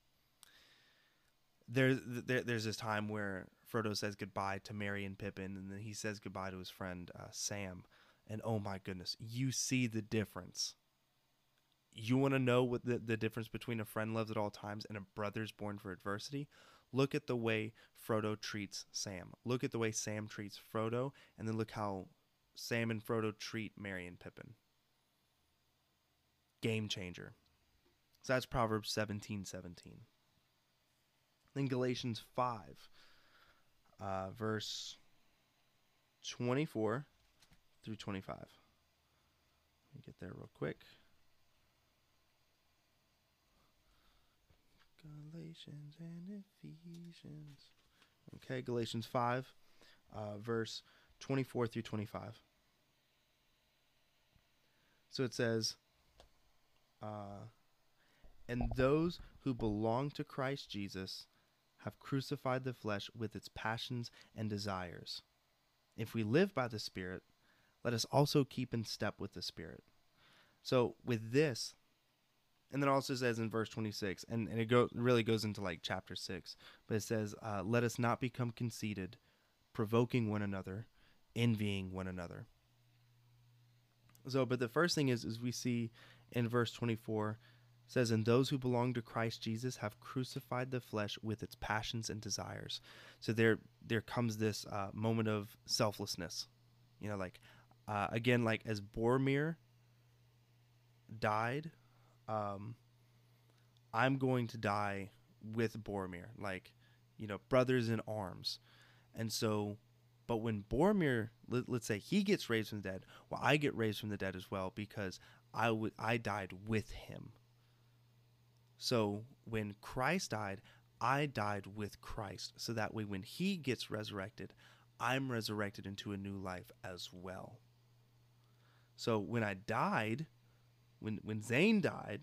[SPEAKER 1] there, there there's this time where Frodo says goodbye to Merry and Pippin, and then he says goodbye to his friend uh, Sam. And oh my goodness, you see the difference. You want to know what the, the difference between a friend loves at all times and a brother's born for adversity? Look at the way Frodo treats Sam. Look at the way Sam treats Frodo, and then look how Sam and Frodo treat Merry and Pippin. Game changer. So that's Proverbs 17 17. Then Galatians 5, uh, verse 24 through 25. Let me get there real quick. Galatians and Ephesians. Okay, Galatians 5, uh, verse 24 through 25. So it says, uh, And those who belong to Christ Jesus have crucified the flesh with its passions and desires. If we live by the Spirit, let us also keep in step with the Spirit. So, with this, and then also says in verse 26 and, and it go, really goes into like chapter 6 but it says uh, let us not become conceited provoking one another envying one another. So but the first thing is is we see in verse 24 says and those who belong to christ jesus have crucified the flesh with its passions and desires. So there there comes this uh, moment of selflessness. You know like uh, again like as boromir died um, I'm going to die with Boromir, like, you know, brothers in arms. And so, but when Boromir, let, us say he gets raised from the dead, well, I get raised from the dead as well because I I died with him. So when Christ died, I died with Christ. So that way, when he gets resurrected, I'm resurrected into a new life as well. So when I died, when when Zane died,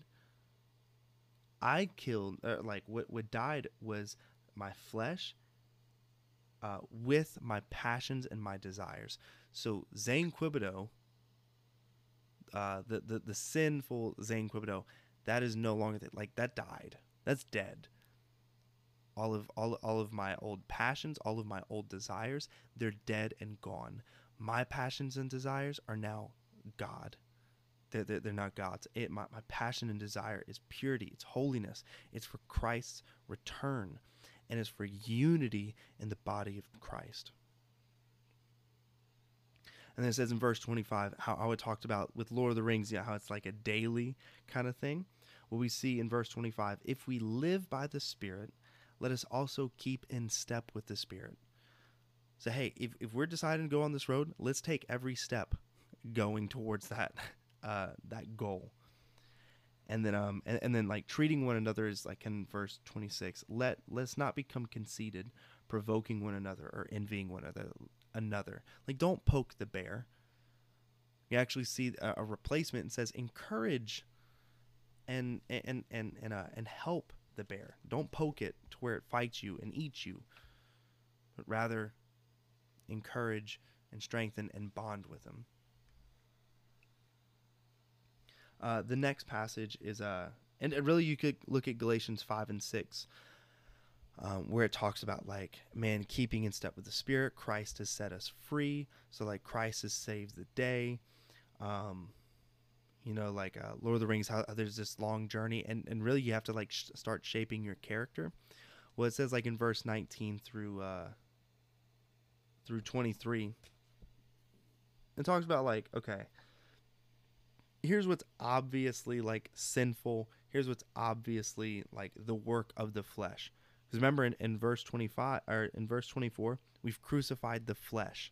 [SPEAKER 1] I killed uh, like what what died was my flesh uh, with my passions and my desires. So Zane Quebedeaux, uh, the, the the sinful Zane Quebedeaux, that is no longer that like that died. That's dead. All of all all of my old passions, all of my old desires, they're dead and gone. My passions and desires are now God. They're, they're, they're not God's. It, my, my passion and desire is purity, it's holiness, it's for Christ's return, and it's for unity in the body of Christ. And then it says in verse 25 how, I talked about with Lord of the Rings, yeah, how it's like a daily kind of thing. What we see in verse 25 if we live by the Spirit, let us also keep in step with the Spirit. So, hey, if, if we're deciding to go on this road, let's take every step going towards that. uh, that goal. And then um and, and then like treating one another is like in verse 26 let let's not become conceited provoking one another or envying one another another. Like don't poke the bear. You actually see a, a replacement and says encourage and and and and uh, and help the bear. Don't poke it to where it fights you and eats you but rather encourage and strengthen and bond with them uh, the next passage is uh, and really you could look at Galatians five and six, um, where it talks about like man keeping in step with the Spirit. Christ has set us free, so like Christ has saved the day. Um, you know, like uh, Lord of the Rings, how there's this long journey, and and really you have to like sh- start shaping your character. Well, it says like in verse 19 through uh, through 23, it talks about like okay here's what's obviously like sinful. Here's what's obviously like the work of the flesh. Because remember in, in verse 25 or in verse 24, we've crucified the flesh.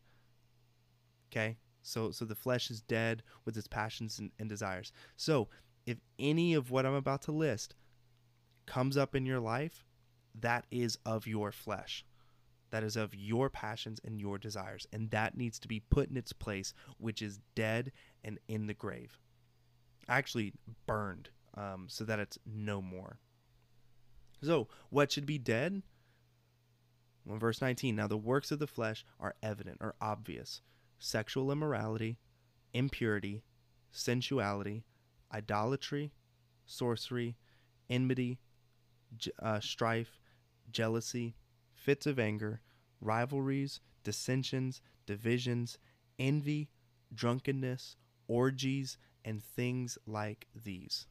[SPEAKER 1] Okay? So so the flesh is dead with its passions and, and desires. So if any of what I'm about to list comes up in your life, that is of your flesh. That is of your passions and your desires. And that needs to be put in its place, which is dead and in the grave. Actually burned, um, so that it's no more. So, what should be dead? Well, verse 19 Now the works of the flesh are evident or obvious sexual immorality, impurity, sensuality, idolatry, sorcery, enmity, uh, strife, jealousy, fits of anger, rivalries, dissensions, divisions, envy, drunkenness, orgies, and things like these.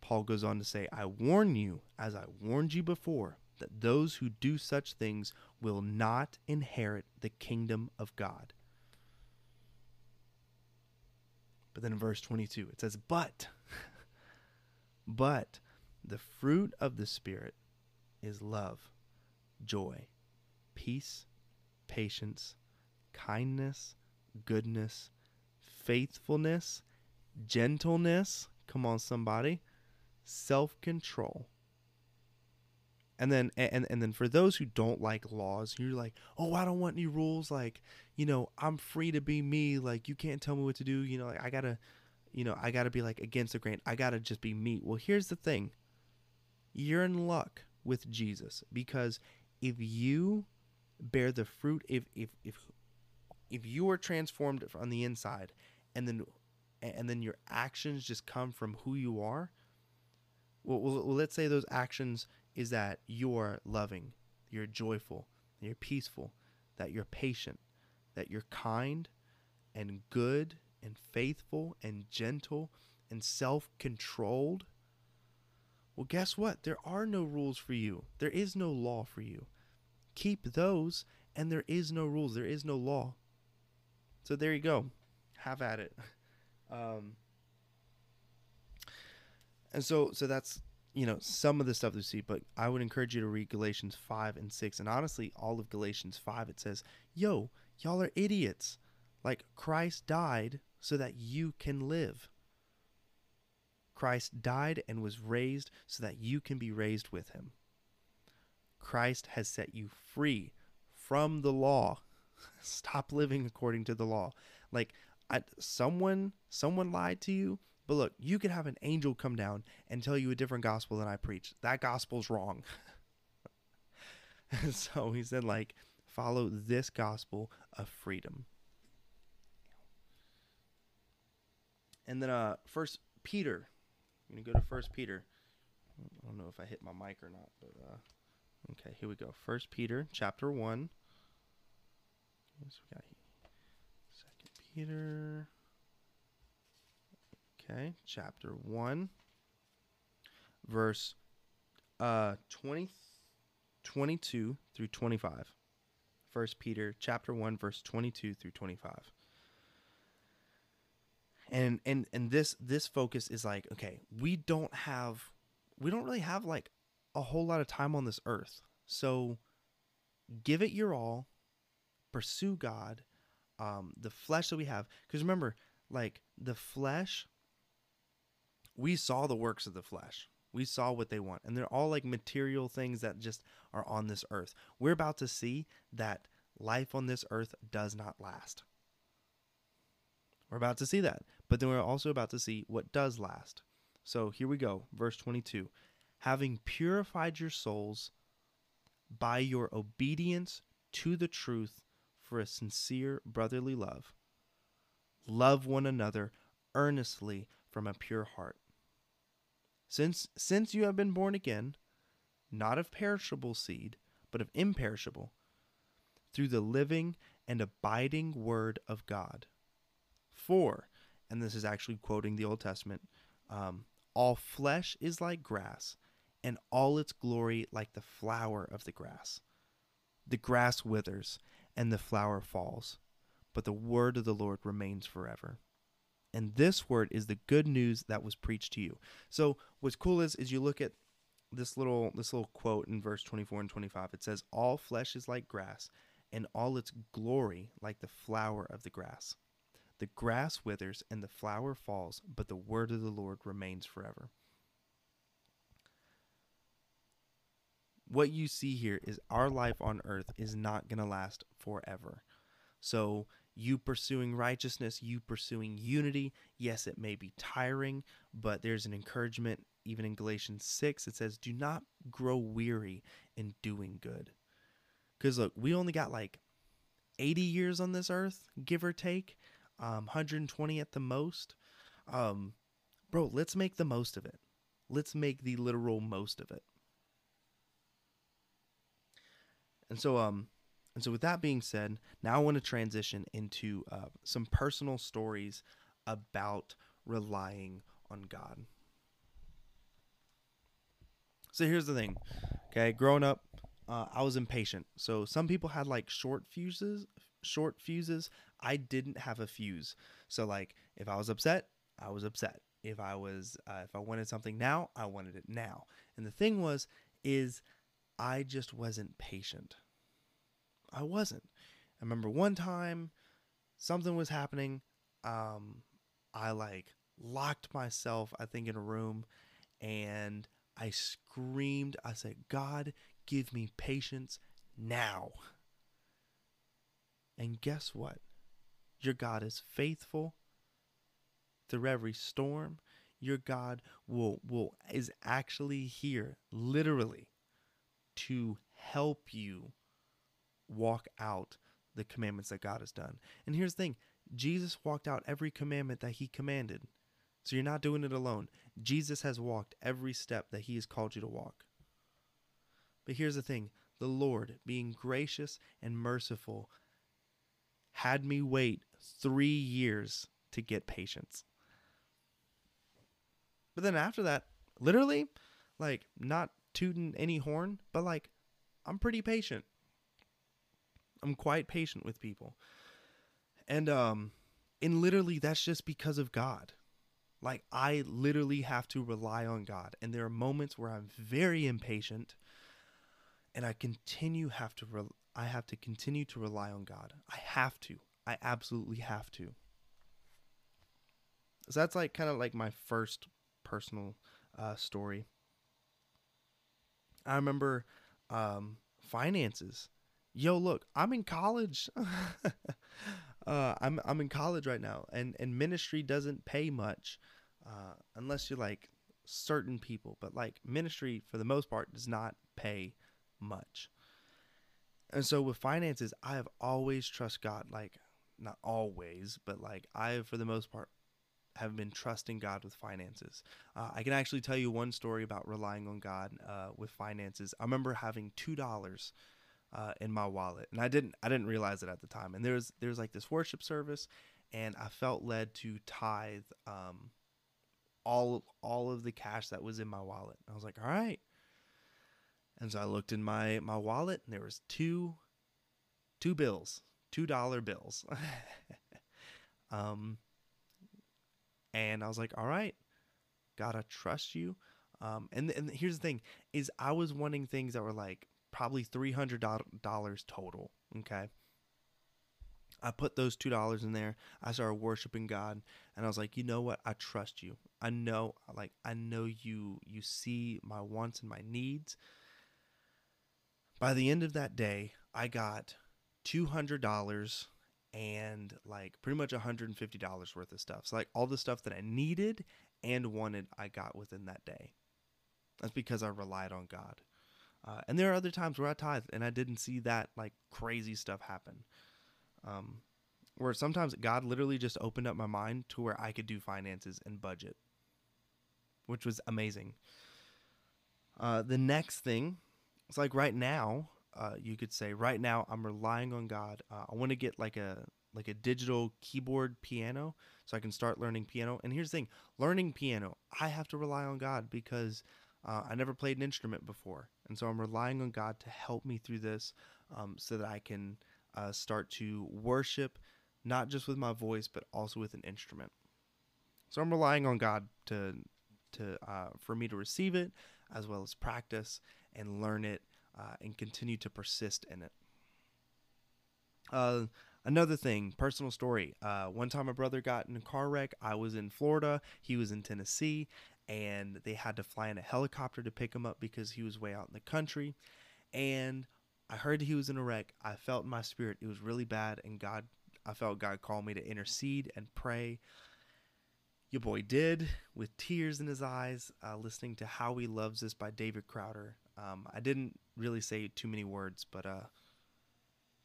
[SPEAKER 1] Paul goes on to say, I warn you, as I warned you before, that those who do such things will not inherit the kingdom of God. But then in verse 22, it says, But, but the fruit of the Spirit is love, joy, peace, patience, kindness, goodness, faithfulness, gentleness. Come on, somebody. Self control. And then and and then for those who don't like laws, you're like, "Oh, I don't want any rules like, you know, I'm free to be me, like you can't tell me what to do, you know, like I got to you know, I got to be like against the grain. I got to just be me." Well, here's the thing. You're in luck with Jesus because if you bear the fruit if if if if you are transformed on the inside and then and then your actions just come from who you are well, well, let's say those actions is that you're loving, you're joyful, you're peaceful, that you're patient, that you're kind and good and faithful and gentle and self controlled. Well, guess what? There are no rules for you, there is no law for you. Keep those, and there is no rules, there is no law. So there you go. Have at it. Um, and so, so that's you know some of the stuff we see but i would encourage you to read galatians 5 and 6 and honestly all of galatians 5 it says yo y'all are idiots like christ died so that you can live christ died and was raised so that you can be raised with him christ has set you free from the law stop living according to the law. Like I, someone someone lied to you, but look, you could have an angel come down and tell you a different gospel than I preach. That gospel's wrong. so he said like follow this gospel of freedom. And then uh first Peter. I'm going to go to first Peter. I don't know if I hit my mic or not, but uh okay, here we go. First Peter chapter 1 we got Second Peter. Okay, chapter one, verse uh 20, 22 through 25. First Peter chapter 1 verse 22 through 25. And and and this this focus is like okay, we don't have we don't really have like a whole lot of time on this earth. So give it your all, pursue God, um, the flesh that we have. Because remember, like the flesh we saw the works of the flesh. We saw what they want. And they're all like material things that just are on this earth. We're about to see that life on this earth does not last. We're about to see that. But then we're also about to see what does last. So here we go. Verse 22 Having purified your souls by your obedience to the truth for a sincere brotherly love, love one another earnestly from a pure heart since since you have been born again, not of perishable seed, but of imperishable, through the living and abiding word of God. For, and this is actually quoting the Old Testament, um, all flesh is like grass, and all its glory like the flower of the grass. The grass withers, and the flower falls, but the word of the Lord remains forever and this word is the good news that was preached to you. So what's cool is is you look at this little this little quote in verse 24 and 25. It says all flesh is like grass and all its glory like the flower of the grass. The grass withers and the flower falls, but the word of the Lord remains forever. What you see here is our life on earth is not going to last forever. So you pursuing righteousness, you pursuing unity. Yes, it may be tiring, but there's an encouragement. Even in Galatians 6, it says, Do not grow weary in doing good. Because look, we only got like 80 years on this earth, give or take, um, 120 at the most. Um, bro, let's make the most of it. Let's make the literal most of it. And so, um, and so with that being said, now I want to transition into uh, some personal stories about relying on God. So here's the thing, okay? Growing up, uh, I was impatient. So some people had like short fuses, short fuses. I didn't have a fuse. So like if I was upset, I was upset. If I was uh, if I wanted something now, I wanted it now. And the thing was is I just wasn't patient. I wasn't. I remember one time something was happening. Um, I like locked myself, I think, in a room and I screamed. I said, God, give me patience now. And guess what? Your God is faithful through every storm. Your God will will is actually here literally to help you walk out the commandments that God has done. And here's the thing Jesus walked out every commandment that he commanded. So you're not doing it alone. Jesus has walked every step that he has called you to walk. But here's the thing the Lord, being gracious and merciful, had me wait three years to get patience. But then after that, literally, like, not tooting any horn, but like, I'm pretty patient. I'm quite patient with people. And um and literally that's just because of God. Like I literally have to rely on God. And there are moments where I'm very impatient and I continue have to re- I have to continue to rely on God. I have to. I absolutely have to. So that's like kind of like my first personal uh, story. I remember um, finances yo, look, I'm in college. uh, I'm I'm in college right now, and and ministry doesn't pay much, uh, unless you're like certain people. But like ministry, for the most part, does not pay much. And so with finances, I have always trust God. Like not always, but like I, for the most part, have been trusting God with finances. Uh, I can actually tell you one story about relying on God uh, with finances. I remember having two dollars uh, in my wallet, and I didn't I didn't realize it at the time. And there's there's like this worship service, and I felt led to tithe um, all all of the cash that was in my wallet. I was like, all right. And so I looked in my my wallet, and there was two two bills, two dollar bills. um, and I was like, all right, gotta trust you. Um, and and here's the thing: is I was wanting things that were like probably $300 total. Okay. I put those $2 in there. I started worshiping God and I was like, "You know what? I trust you. I know like I know you you see my wants and my needs." By the end of that day, I got $200 and like pretty much $150 worth of stuff. So like all the stuff that I needed and wanted I got within that day. That's because I relied on God. Uh, and there are other times where I tithe and I didn't see that like crazy stuff happen. Um, where sometimes God literally just opened up my mind to where I could do finances and budget, which was amazing. Uh, the next thing, it's like right now, uh, you could say right now I'm relying on God. Uh, I want to get like a like a digital keyboard piano so I can start learning piano. And here's the thing: learning piano, I have to rely on God because uh, I never played an instrument before, and so I'm relying on God to help me through this um, so that I can uh, start to worship not just with my voice, but also with an instrument. So I'm relying on God to to uh, for me to receive it as well as practice and learn it uh, and continue to persist in it. Uh, another thing, personal story. Uh, one time, my brother got in a car wreck. I was in Florida. He was in Tennessee, and they had to fly in a helicopter to pick him up because he was way out in the country. And I heard he was in a wreck. I felt in my spirit it was really bad, and God, I felt God call me to intercede and pray. Your boy did with tears in his eyes, uh, listening to "How He Loves Us" by David Crowder. Um, I didn't really say too many words, but uh,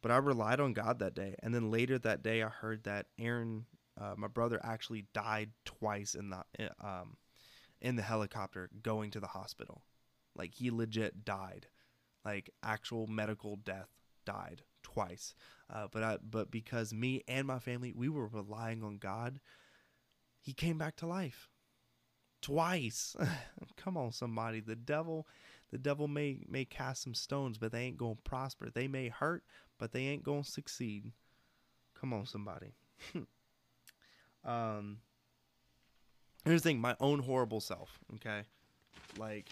[SPEAKER 1] but I relied on God that day. And then later that day, I heard that Aaron, uh, my brother, actually died twice in the um, in the helicopter going to the hospital. Like he legit died, like actual medical death died twice. Uh, but I, but because me and my family we were relying on God, he came back to life twice. Come on, somebody. The devil, the devil may may cast some stones, but they ain't gonna prosper. They may hurt, but they ain't gonna succeed. Come on, somebody. um, here's the thing: my own horrible self. Okay, like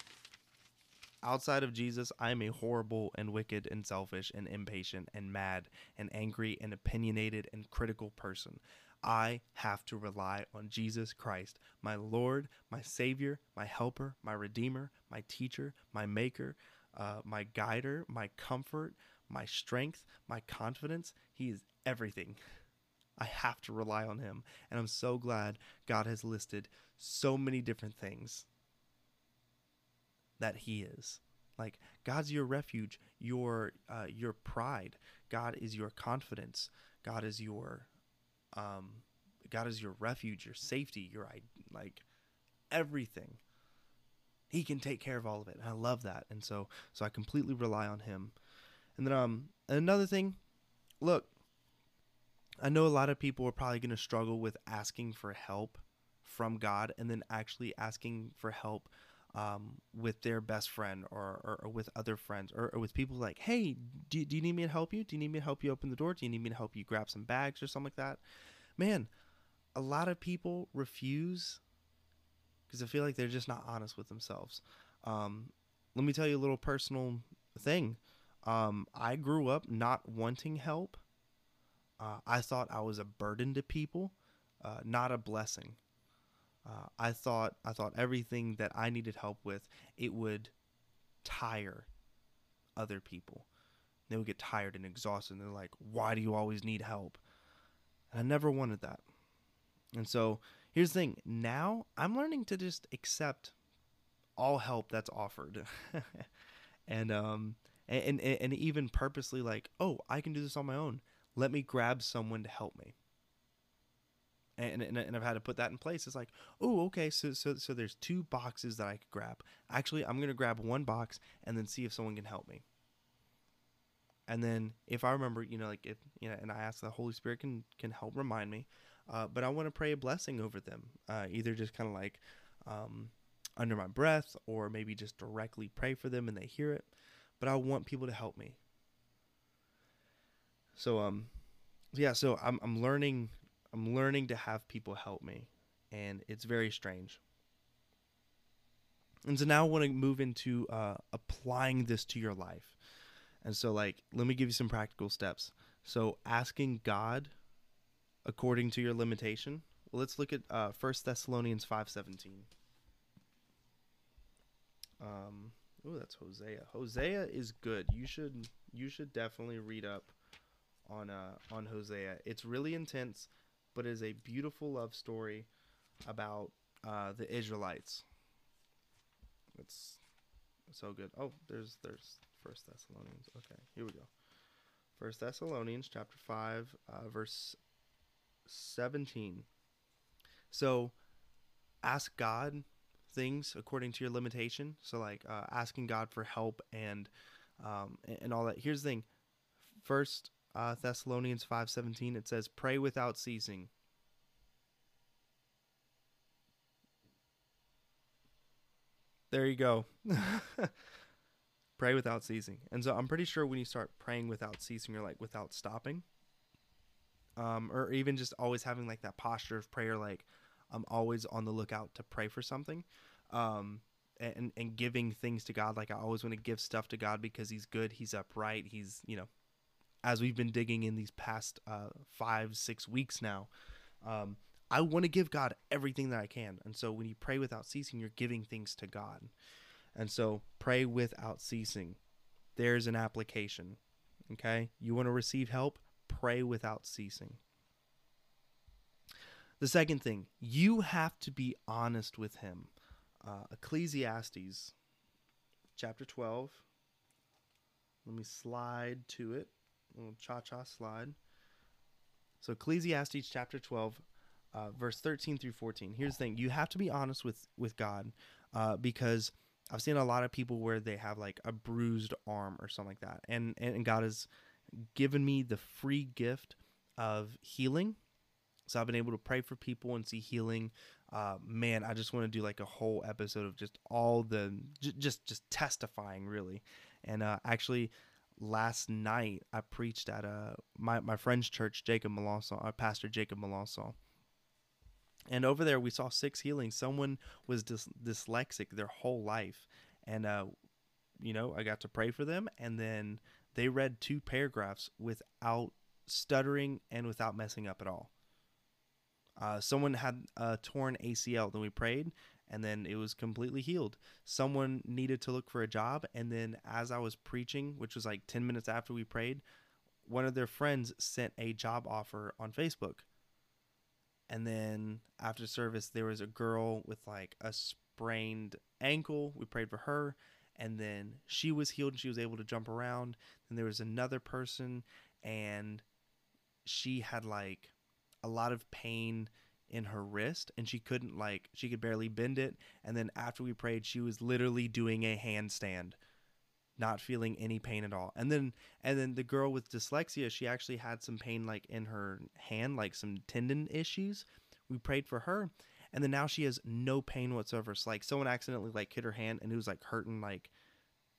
[SPEAKER 1] outside of Jesus, I am a horrible and wicked and selfish and impatient and mad and angry and opinionated and critical person. I have to rely on Jesus Christ, my Lord, my Savior, my Helper, my Redeemer, my Teacher, my Maker, uh, my Guider, my Comfort, my Strength, my Confidence. He is everything. I have to rely on Him. And I'm so glad God has listed so many different things that He is. Like God's your refuge, your uh, your pride. God is your confidence. God is your um, God is your refuge, your safety, your like everything. He can take care of all of it. And I love that. And so so I completely rely on him. And then um another thing, look, I know a lot of people are probably going to struggle with asking for help from God and then actually asking for help um, with their best friend or, or, or with other friends or, or, with people like, hey, do, do you need me to help you? Do you need me to help you open the door? Do you need me to help you grab some bags or something like that? Man, a lot of people refuse because I feel like they're just not honest with themselves. Um, let me tell you a little personal thing. Um, I grew up not wanting help. Uh, I thought I was a burden to people, uh, not a blessing. Uh, I thought I thought everything that I needed help with it would tire other people. They would get tired and exhausted. And they're like, "Why do you always need help?" And I never wanted that. And so here's the thing: now I'm learning to just accept all help that's offered, and um and, and and even purposely like, "Oh, I can do this on my own. Let me grab someone to help me." And, and, and I've had to put that in place. It's like, oh, okay, so so so there's two boxes that I could grab. Actually, I'm gonna grab one box and then see if someone can help me. And then if I remember, you know, like if you know, and I ask the Holy Spirit can can help remind me, uh, but I want to pray a blessing over them, uh, either just kind of like um, under my breath, or maybe just directly pray for them and they hear it. But I want people to help me. So um, yeah, so I'm I'm learning I'm learning to have people help me, and it's very strange. And so now I want to move into uh, applying this to your life. And so, like, let me give you some practical steps. So, asking God according to your limitation. Well, let's look at uh, 1 Thessalonians 5.17. Um, oh, that's Hosea. Hosea is good. You should you should definitely read up on uh, on Hosea. It's really intense but it is a beautiful love story about uh, the Israelites. It's so good. Oh, there's there's First Thessalonians. Okay, here we go. First Thessalonians chapter five, uh, verse seventeen. So, ask God things according to your limitation. So, like uh, asking God for help and um, and all that. Here's the thing. First uh, Thessalonians 5:17 it says pray without ceasing. There you go. pray without ceasing. And so I'm pretty sure when you start praying without ceasing, you're like without stopping. Um, or even just always having like that posture of prayer, like I'm always on the lookout to pray for something. Um, and, and giving things to God. Like I always want to give stuff to God because he's good. He's upright. He's, you know, as we've been digging in these past uh, five, six weeks now, um, I want to give God everything that I can. And so when you pray without ceasing, you're giving things to God. And so pray without ceasing. There's an application. Okay? You want to receive help? Pray without ceasing. The second thing, you have to be honest with him. Uh, Ecclesiastes chapter 12. Let me slide to it. Little cha cha slide. So, Ecclesiastes chapter 12, uh, verse 13 through 14. Here's the thing you have to be honest with, with God uh, because I've seen a lot of people where they have like a bruised arm or something like that. And, and God has given me the free gift of healing. So I've been able to pray for people and see healing. Uh, man, I just want to do like a whole episode of just all the j- just just testifying really. And uh, actually, last night I preached at a uh, my my friend's church, Jacob Melanson, our uh, pastor Jacob Melanson. And over there, we saw six healings. Someone was dys- dyslexic their whole life, and uh, you know, I got to pray for them, and then they read two paragraphs without stuttering and without messing up at all. Uh, someone had a torn ACL, then we prayed, and then it was completely healed. Someone needed to look for a job, and then as I was preaching, which was like 10 minutes after we prayed, one of their friends sent a job offer on Facebook. And then after service, there was a girl with like a sprained ankle. We prayed for her, and then she was healed and she was able to jump around. Then there was another person, and she had like a lot of pain in her wrist and she couldn't like she could barely bend it and then after we prayed she was literally doing a handstand not feeling any pain at all. And then and then the girl with dyslexia she actually had some pain like in her hand like some tendon issues. We prayed for her and then now she has no pain whatsoever. So like someone accidentally like hit her hand and it was like hurting like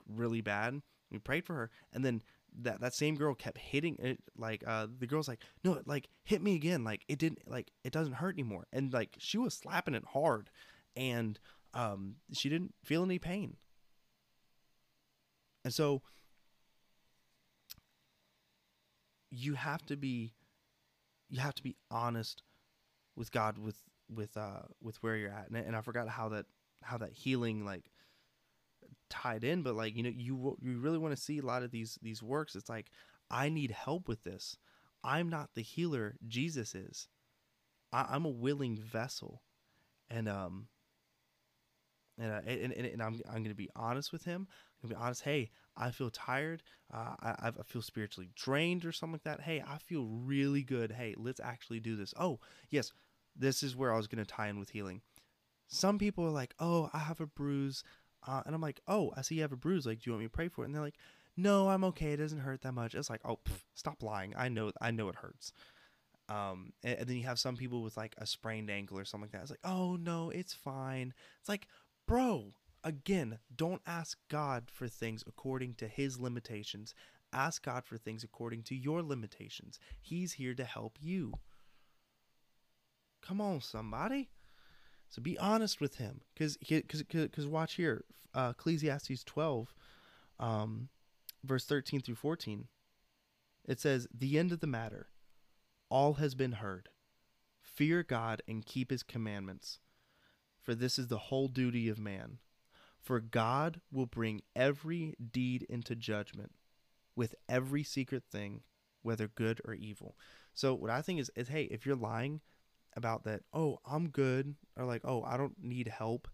[SPEAKER 1] really bad. We prayed for her and then that that same girl kept hitting it like uh the girl's like no like hit me again like it didn't like it doesn't hurt anymore. And like she was slapping it hard and um she didn't feel any pain. And so you have to be you have to be honest with God with with uh with where you're at. And, and I forgot how that how that healing like tied in but like you know you you really want to see a lot of these these works. It's like i need help with this. I'm not the healer jesus is. I, i'm a willing vessel. And um and, uh, and, and, and I'm, I'm gonna be honest with him. I'm gonna be honest hey i feel tired. Uh, I, I feel spiritually drained or something like that. Hey i feel really good. Hey let's actually do this. Oh yes. This is where i was gonna tie in with healing. Some people are like oh i have a bruise uh, and I'm like, oh, I see you have a bruise. Like, do you want me to pray for it? And they're like, no, I'm okay. It doesn't hurt that much. It's like, oh, pff, stop lying. I know, I know it hurts. Um, and, and, then you have some people with like a sprained ankle or something like that. It's like, oh no, it's fine. It's like, bro, again, don't ask God for things according to His limitations. Ask God for things according to your limitations. He's here to help you. Come on, somebody. So be honest with him, because because watch here, uh, Ecclesiastes twelve, um, verse thirteen through fourteen. It says, "The end of the matter, all has been heard. Fear God and keep His commandments, for this is the whole duty of man. For God will bring every deed into judgment, with every secret thing, whether good or evil." So what I think is, is hey, if you're lying about that, oh, I'm good, or like, oh, I don't need help.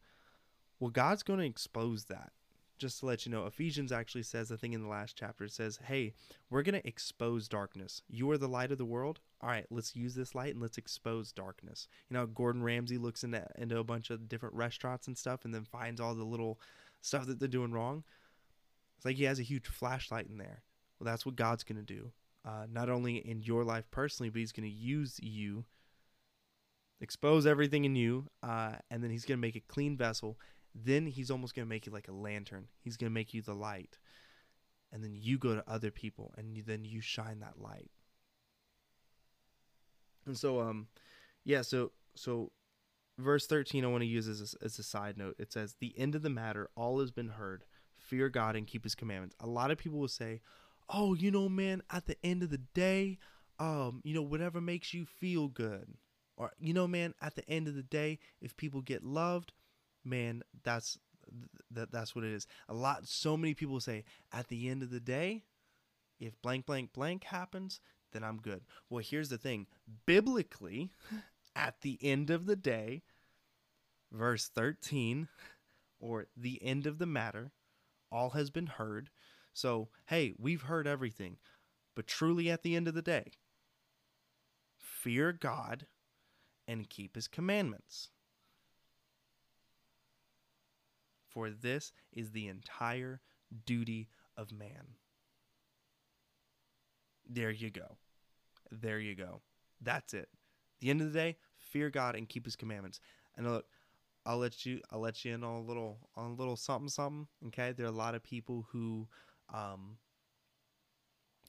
[SPEAKER 1] Well, God's going to expose that. Just to let you know, Ephesians actually says, I thing in the last chapter, it says, hey, we're going to expose darkness. You are the light of the world. All right, let's use this light and let's expose darkness. You know, Gordon Ramsay looks into, into a bunch of different restaurants and stuff and then finds all the little stuff that they're doing wrong. It's like he has a huge flashlight in there. Well, that's what God's going to do. Uh, not only in your life personally, but he's going to use you expose everything in you, uh, and then he's gonna make a clean vessel. Then he's almost gonna make you like a lantern. He's gonna make you the light, and then you go to other people, and you, then you shine that light. And so, um, yeah. So, so, verse thirteen, I want to use as a, as a side note. It says, "The end of the matter, all has been heard. Fear God and keep His commandments." A lot of people will say, "Oh, you know, man, at the end of the day." Um, you know, whatever makes you feel good or you know man at the end of the day if people get loved man that's that that's what it is a lot so many people say at the end of the day if blank blank blank happens then i'm good well here's the thing biblically at the end of the day, verse 13, or the end of the matter, all has been heard. So, hey, we've heard everything. But truly, at the end of the day, fear God and keep his commandments. For this is the entire duty of man. There you go. There you go. That's it. the end of the day, fear God and keep his commandments. And look, I'll let you I'll let you in on a little on a little something something. Okay. There are a lot of people who um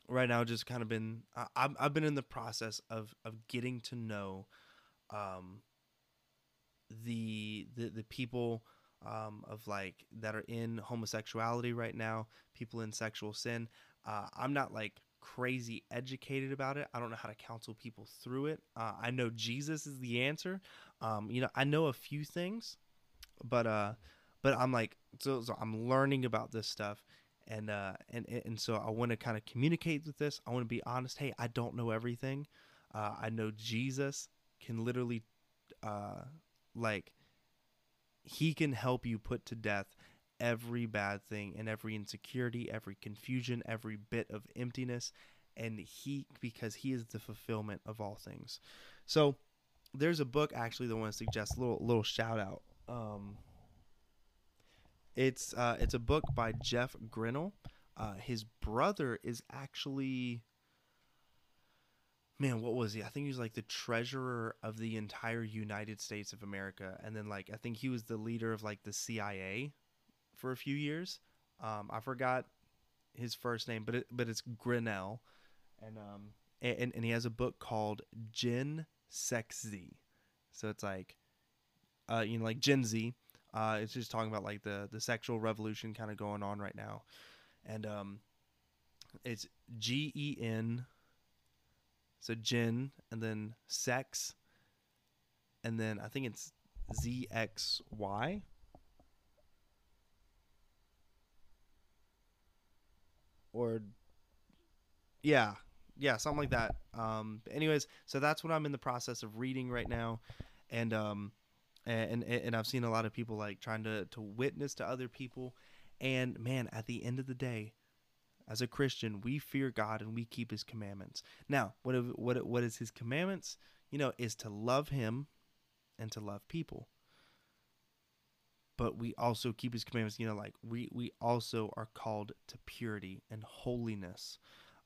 [SPEAKER 1] right now just kind of been I, I've, I've been in the process of of getting to know um the the the people um, of like that are in homosexuality right now, people in sexual sin. Uh, I'm not like crazy educated about it. I don't know how to counsel people through it. Uh, I know Jesus is the answer. Um, you know, I know a few things, but uh, but I'm like so, so I'm learning about this stuff, and uh, and and so I want to kind of communicate with this. I want to be honest. Hey, I don't know everything. Uh, I know Jesus can literally, uh, like, he can help you put to death every bad thing and every insecurity, every confusion, every bit of emptiness, and he because he is the fulfillment of all things. So there's a book actually that I want to suggest a little little shout out. Um, it's uh, it's a book by Jeff Grinnell. Uh, his brother is actually man, what was he? I think he was like the treasurer of the entire United States of America, and then like I think he was the leader of like the CIA for a few years. Um, I forgot his first name, but it, but it's Grinnell, and um and and he has a book called Gen Sex Z, so it's like, uh, you know, like Gen Z. Uh, it's just talking about like the the sexual revolution kind of going on right now, and um, it's G E N. So Gen and then sex, and then I think it's Z X Y. Or yeah yeah something like that. Um anyways so that's what i'm in the process of reading right now. And um and and i've seen a lot of people like trying to to witness to other people. And man at the end of the day as a christian we fear god and we keep his commandments. Now what what what is his commandments? You know is to love him and to love people. But we also keep his commandments. You know like we we also are called to purity and holiness.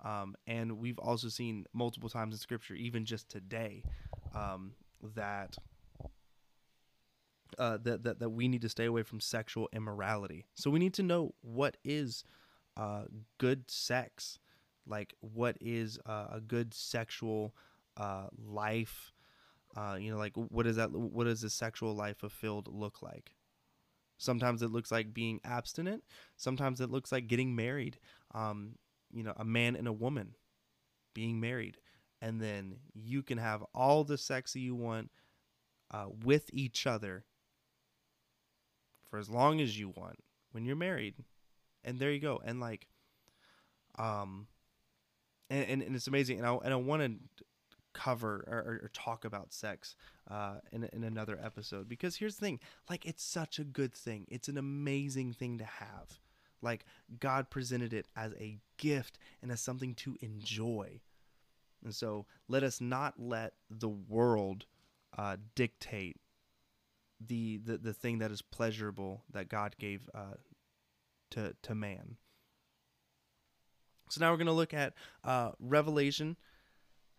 [SPEAKER 1] Um, and we've also seen multiple times in scripture even just today um, that uh, that, that that we need to stay away from sexual immorality. So we need to know what is uh, good sex like what is uh, a good sexual uh, life uh, you know like what is that what does a sexual life fulfilled look like Sometimes it looks like being abstinent. Sometimes it looks like getting married. Um, you know, a man and a woman being married. And then you can have all the sex that you want uh, with each other for as long as you want when you're married. And there you go. And like, um, and, and, and it's amazing. And I, and I want to cover or, or, talk about sex uh, in, in another episode because here's the thing like it's such a good thing it's an amazing thing to have like god presented it as a gift and as something to enjoy and so let us not let the world uh, dictate the, the the thing that is pleasurable that god gave uh, to to man so now we're going to look at uh, revelation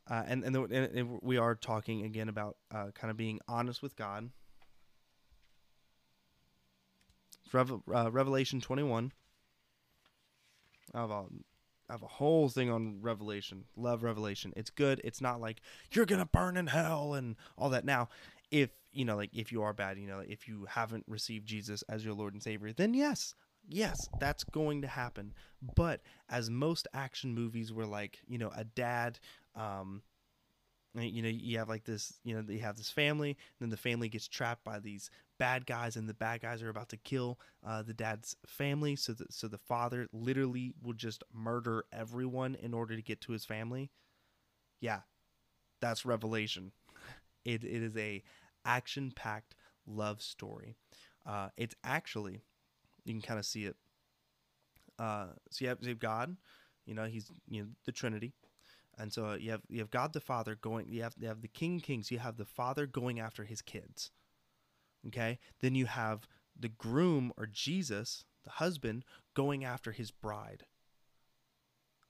[SPEAKER 1] uh, and and, the, and, we are talking again about uh, kind of being honest with God. Uh, Revelation 21. I have, a, I have a whole thing on Revelation. Love Revelation. It's good. It's not like you're going to burn in hell and all that. Now, if, you know, like if you are bad, you know, if you haven't received Jesus as your Lord and Savior, then yes, yes, that's going to happen. But as most action movies were like, you know, a dad um, you know, you have like this, you know, you have this family, and then the family gets trapped by these bad guys, and the bad guys are about to kill uh, the dad's family. So, the, so the father literally will just murder everyone in order to get to his family. Yeah, that's Revelation. It, it is a action packed love story. Uh, it's actually, you can kind of see it. Uh, so you have, you have God, you know, he's you know the Trinity, and so you have you have God the Father going. You have you have the King Kings. You have the Father going after his kids. Okay, then you have the groom or Jesus, the husband, going after his bride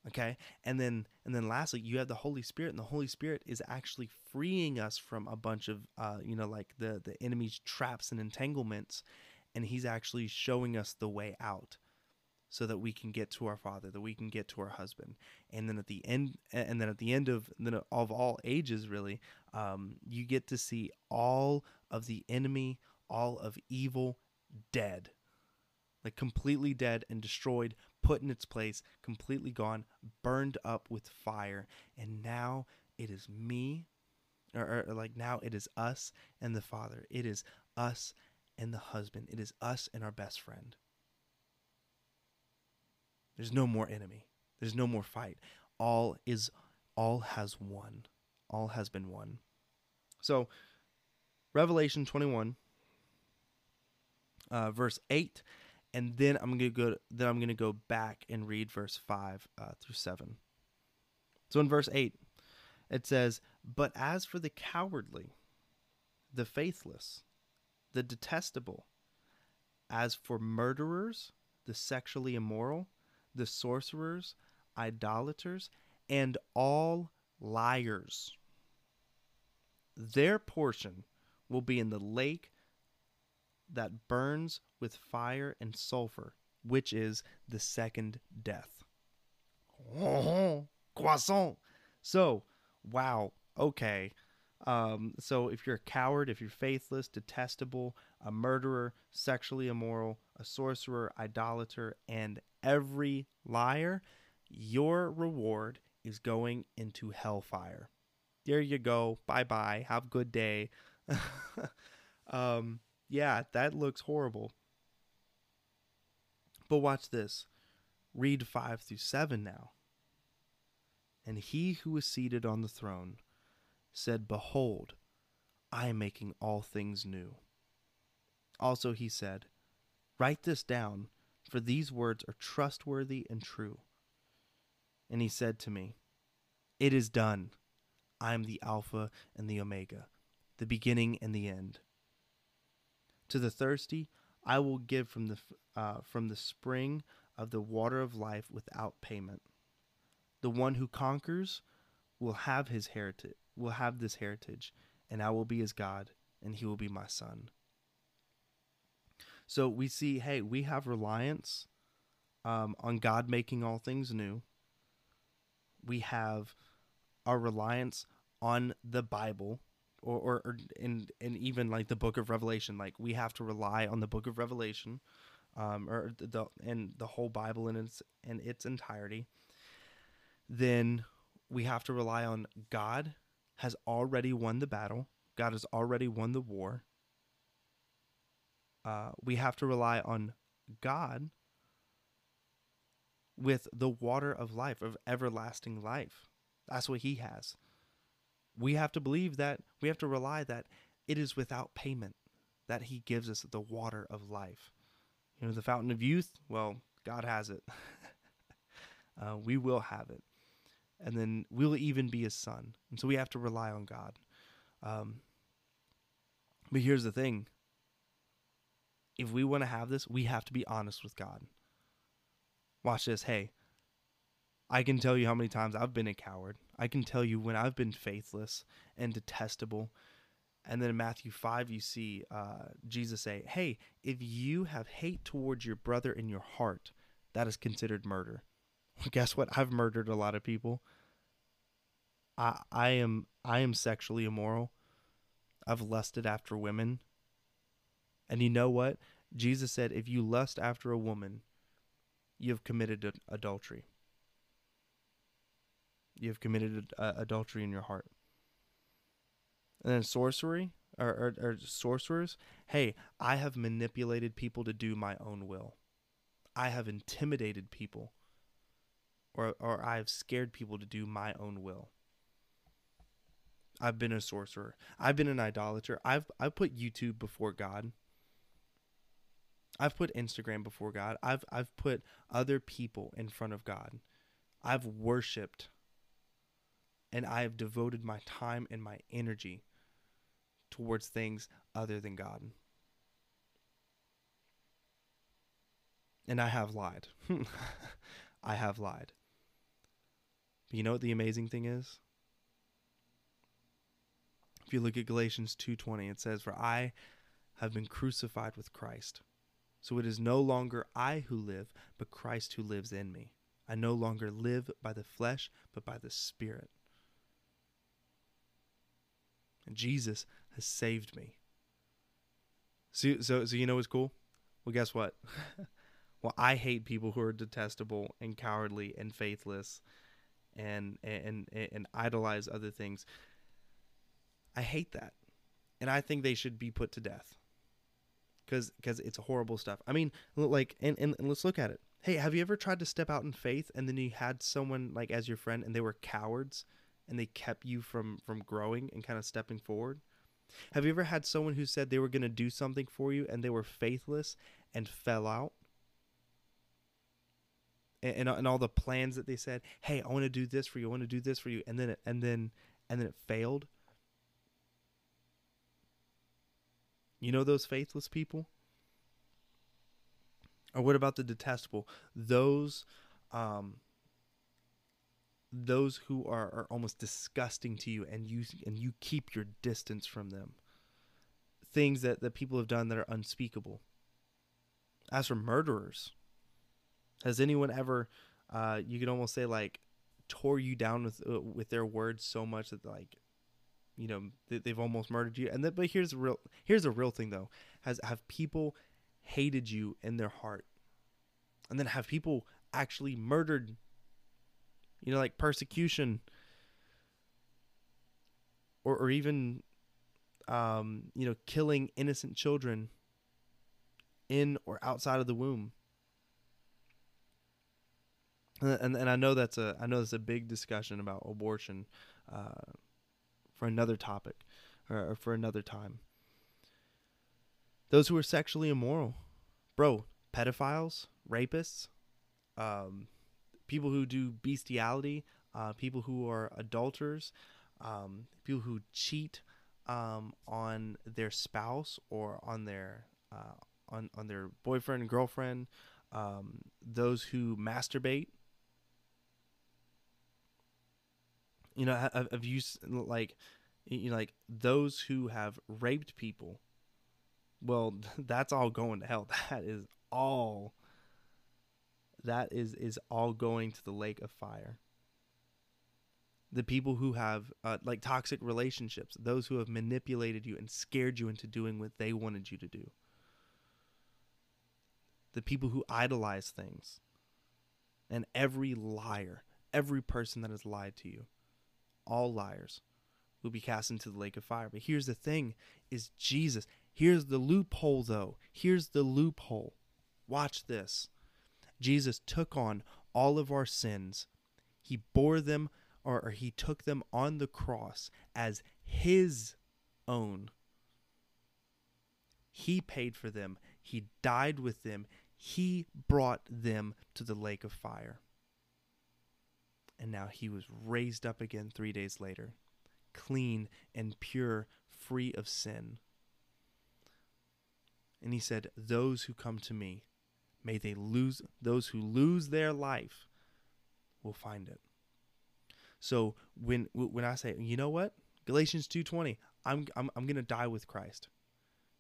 [SPEAKER 1] okay and then and then lastly you have the holy spirit and the holy spirit is actually freeing us from a bunch of uh, you know like the the enemy's traps and entanglements and he's actually showing us the way out so that we can get to our father that we can get to our husband and then at the end and then at the end of then of all ages really um, you get to see all of the enemy all of evil dead like completely dead and destroyed put in its place, completely gone, burned up with fire. And now it is me, or, or, like now it is us and the Father. It is us and the husband. It is us and our best friend. There's no more enemy. There's no more fight. All is all has won. All has been won. So Revelation 21 uh, verse 8 and then I'm gonna go. Then I'm gonna go back and read verse five uh, through seven. So in verse eight, it says, "But as for the cowardly, the faithless, the detestable, as for murderers, the sexually immoral, the sorcerers, idolaters, and all liars, their portion will be in the lake that burns with fire and sulfur, which is the second death. croissant. So, wow, okay. Um, so if you're a coward, if you're faithless, detestable, a murderer, sexually immoral, a sorcerer, idolater, and every liar, your reward is going into hellfire. There you go. Bye bye. Have a good day. um, yeah, that looks horrible. But watch this. Read 5 through 7 now. And he who was seated on the throne said, Behold, I am making all things new. Also he said, Write this down, for these words are trustworthy and true. And he said to me, It is done. I am the Alpha and the Omega, the beginning and the end. To the thirsty, I will give from the uh, from the spring of the water of life without payment. The one who conquers will have his heritage will have this heritage, and I will be his God, and he will be my son. So we see, hey, we have reliance um, on God making all things new. We have our reliance on the Bible or, or, or in and even like the book of revelation like we have to rely on the book of revelation um, or the and the whole bible in its in its entirety then we have to rely on god has already won the battle. God has already won the war. Uh, we have to rely on god with the water of life of everlasting life. That's what he has. We have to believe that we have to rely that it is without payment that he gives us the water of life. You know the fountain of youth well god has it. Uh, we will have it and then we'll even be his son and so we have to rely on god um, but here's the thing if we want to have this we have to be honest with god watch this hey I can tell you how many times I've been a coward. I can tell you when I've been faithless and detestable. And then in Matthew 5, you see uh, Jesus say, Hey, if you have hate towards your brother in your heart, that is considered murder. Guess what? I've murdered a lot of people. I, I am I am sexually immoral. I've lusted after women. And you know what? Jesus said, if you lust after a woman, you have committed adultery you have committed uh, adultery in your heart. And then sorcery or, or, or sorcerers, hey, I have manipulated people to do my own will. I have intimidated people or, or I have scared people to do my own will. I've been a sorcerer. I've been an idolater. I've I've put YouTube before God. I've put Instagram before God. I've I've put other people in front of God. I've worshiped and I have devoted my time and my energy towards things other than God. And I have lied. I have lied. But you know what the amazing thing is? If you look at Galatians 2:20, it says, "For I have been crucified with Christ. So it is no longer I who live, but Christ who lives in me. I no longer live by the flesh, but by the Spirit." And Jesus has saved me. So, so, so you know what's cool? Well, guess what? well, I hate people who are detestable and cowardly and faithless and and and, idolize other things. I hate that. And I think they should be put to death. Cuz cuz it's horrible stuff. I mean, like and, and and let's look at it. Hey, have you ever tried to step out in faith and then you had someone like as your friend and they were cowards and they kept you from from growing and kind of stepping forward? Have you ever had someone who said they were going to do something for you and they were faithless and fell out? And, and, all the plans that they said, "Hey, I want to do this for you. I want to do this for you." And then it, and then and then it failed You know those faithless people? Or what about the detestable? Those um those who are, are almost disgusting to you and you and you keep your distance from them. Things that, that people have done that are unspeakable. As for murderers, has anyone ever uh you could almost say like tore you down with uh, with their words so much that like you know they've almost murdered you? And then but here's real here's a real thing though. Has have people hated you in their heart? And then have people actually murdered you know like persecution? Or or even um you know killing innocent children in or outside of the womb and and, I know that's a I know that's a big discussion about abortion uh for another topic or, or for another time. Those who are sexually immoral, bro, pedophiles, rapists, um, people who do bestiality, uh, people who are adulterers, um, people who cheat um, on their spouse or on their uh, on on their boyfriend and girlfriend, um, those who masturbate. You know, have, have you like you know, like those who have raped people? Well, that's all going to hell. That is all. That is is all going to the lake of fire. The people who have uh, like toxic relationships, those who have manipulated you and scared you into doing what they wanted you to do. The people who idolize things. And every liar, every person that has lied to you, all liars will be cast into the lake of fire. But here's the thing is Jesus. Here's the loophole though. Here's the loophole. Watch this. Jesus took on all of our sins. He bore them or, or he took them on the cross as his own. He paid for them. He died with them. He brought them to the lake of fire. And now he was raised up again three days later clean and pure, free of sin. And he said, Those who come to me, may they lose, those who lose their life will find it. So when when I say, you know what? Galatians 2:20, I'm I'm I'm going to die with Christ.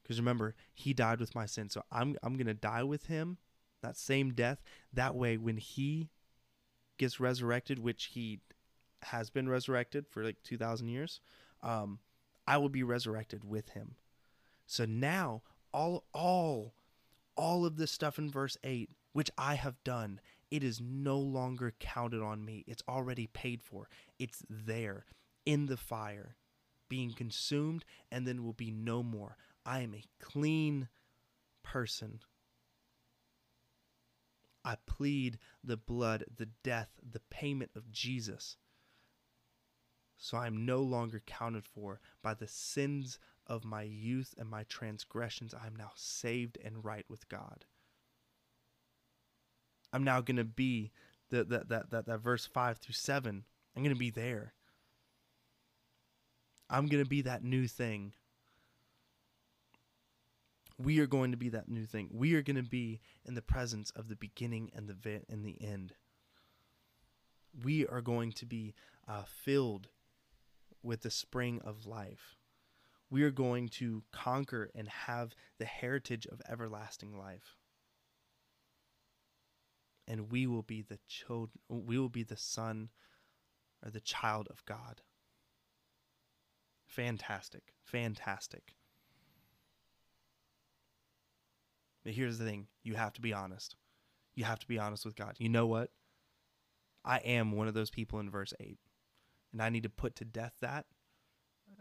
[SPEAKER 1] Cuz remember, he died with my sin. So I'm I'm going to die with him, that same death. That way when he gets resurrected, which he has been resurrected for like 2,000 years, um, I will be resurrected with him. So now all all all of this stuff in verse 8 which I have done it is no longer counted on me. It's already paid for. It's there in the fire being consumed and then will be no more. I am a clean person I plead the blood the death the payment of Jesus So I am no longer counted for by the sins of my youth and my transgressions. I am now saved and right with God. I'm now going to be the, the, that, that, that verse 5 through 7. I'm going to be there. I'm going to be that new thing. We are going to be that new thing. We are going to be in the presence of the beginning and the and the end. We are going to be uh, filled with the spring of life. We are going to conquer and have the heritage of everlasting life. And we will be the child we will be the son or the child of God. Fantastic. Fantastic. But here's the thing you have to be honest. You have to be honest with God. You know what? I am one of those people in verse 8. And I need to put to death that.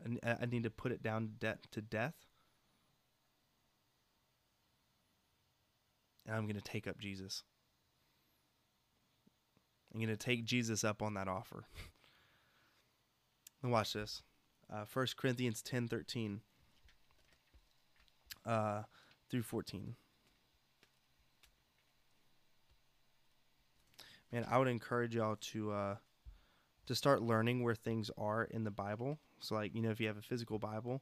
[SPEAKER 1] And I need to put it down to death. And I'm going to take up Jesus. I'm going to take Jesus up on that offer. and watch this. Uh, 1 Corinthians 10 13 uh, through 14. Man, I would encourage y'all to uh, to start learning where things are in the Bible. So, like, you know, if you have a physical Bible,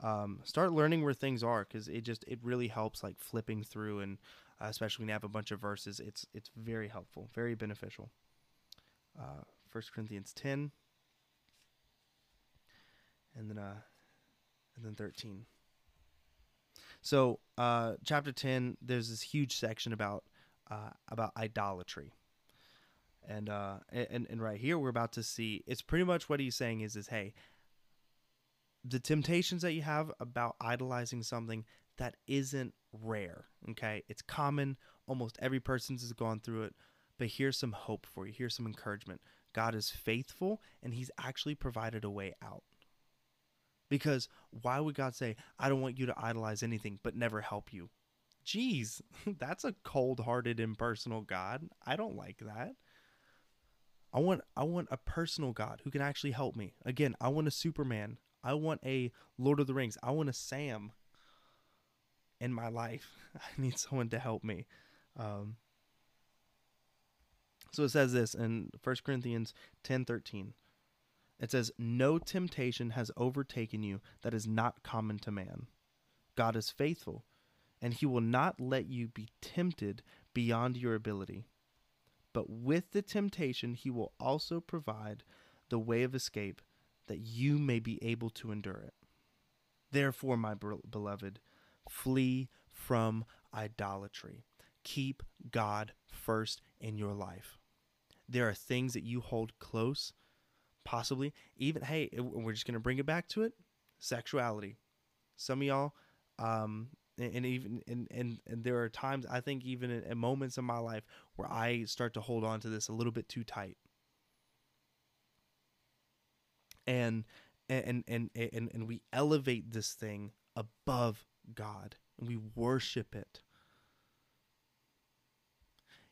[SPEAKER 1] um, start learning where things are because it just it really helps like flipping through and uh, especially when you have a bunch of verses, it's it's very helpful, very beneficial. Uh, First Corinthians ten, and then uh, and then thirteen. So, uh, chapter ten, there's this huge section about uh, about idolatry and uh and and right here we're about to see it's pretty much what he's saying is is hey the temptations that you have about idolizing something that isn't rare okay? It's common. Almost every person's has gone through it. But here's some hope for you. Here's some encouragement. God is faithful and he's actually provided a way out. Because why would god say i don't want you to idolize anything but never help you Jeez, that's a cold-hearted impersonal god. I don't like that I want I want a personal God who can actually help me. Again, I want a Superman. I want a Lord of the Rings. I want a Sam in my life. I need someone to help me. Um, so it says this in 1 Corinthians 10 13. It says, No temptation has overtaken you that is not common to man. God is faithful, and he will not let you be tempted beyond your ability but with the temptation, he will also provide the way of escape that you may be able to endure it. Therefore, my beloved, flee from idolatry. Keep God first in your life. There are things that you hold close, possibly even, hey, we're just going to bring it back to it sexuality. Some of y'all, um, and even and, and and there are times I think even in, moments in my life where I start to hold on to this a little bit too tight. And and and and and we elevate this thing above God and we worship it.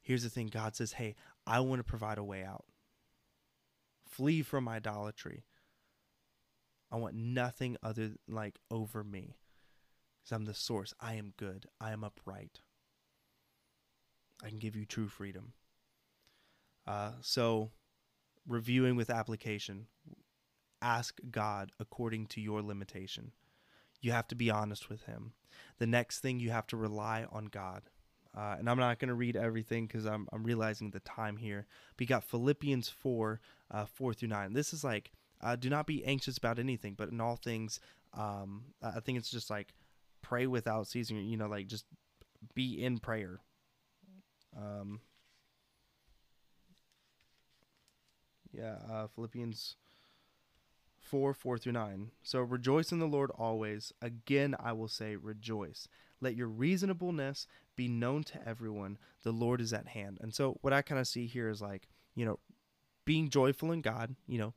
[SPEAKER 1] Here's the thing God says, "Hey, I want to provide a way out. Flee from idolatry. I want nothing other like over me." Because I'm the source. I am good. I am upright. I can give you true freedom. Uh, so, reviewing with application, ask God according to your limitation. You have to be honest with Him. The next thing, you have to rely on God. Uh, and I'm not going to read everything because I'm, I'm realizing the time here. You got Philippians 4, uh, 4 through 9. This is like, uh, do not be anxious about anything, but in all things, um, I think it's just like pray without ceasing. You know, like just be in prayer. Um, yeah, uh, Philippians 4 4 through 9. So rejoice in the Lord always. Again, I will say, rejoice. Let your reasonableness be known to everyone. The Lord is at hand. And so, what I kind of see here is like, you know, being joyful in God, you know,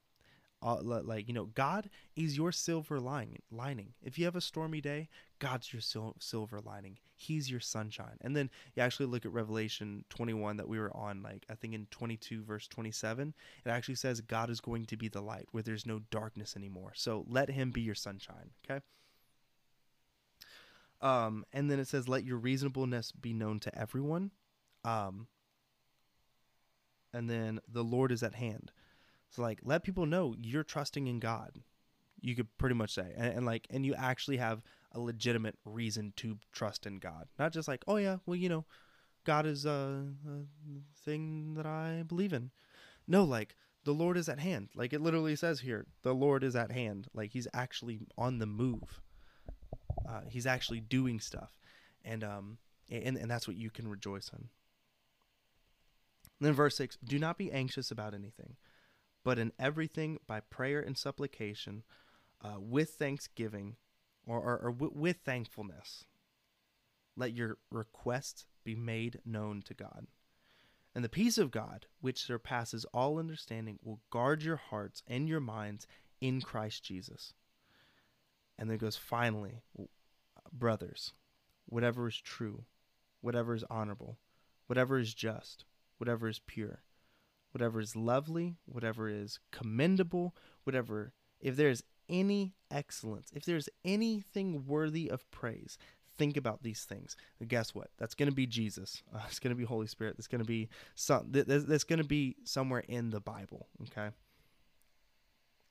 [SPEAKER 1] uh, like you know god is your silver lining lining if you have a stormy day god's your sil- silver lining. He's your sunshine. And then you actually look at revelation 21 that we were on like i think in 22 verse 27 it actually says god is going to be the light where there's no darkness anymore. So let him be your sunshine okay? Um and then it says let your reasonableness be known to everyone. Um and then the lord is at hand. So like let people know you're trusting in God. You could pretty much say. And, and, like and you actually have a legitimate reason to trust in God. Not just like, "Oh yeah, well, you know, God is a, a thing that I believe in." No, like the Lord is at hand. Like it literally says here, the Lord is at hand. Like he's actually on the move. Uh, he's actually doing stuff. And um and, and that's what you can rejoice in. Then verse 6, do not be anxious about anything but in everything by prayer and supplication, uh, with thanksgiving, or, or, or w- with thankfulness, let your requests be made known to God. And the peace of God, which surpasses all understanding, will guard your hearts and your minds in Christ Jesus. And then goes, finally, brothers, whatever is true, whatever is honorable, whatever is just, whatever is pure whatever is lovely, whatever is commendable, whatever, if there's any excellence, if there's anything worthy of praise, think about these things. And guess what? That's going to be Jesus. Uh, it's going to be Holy Spirit. That's going to be some. That's going to be somewhere in the Bible. Okay.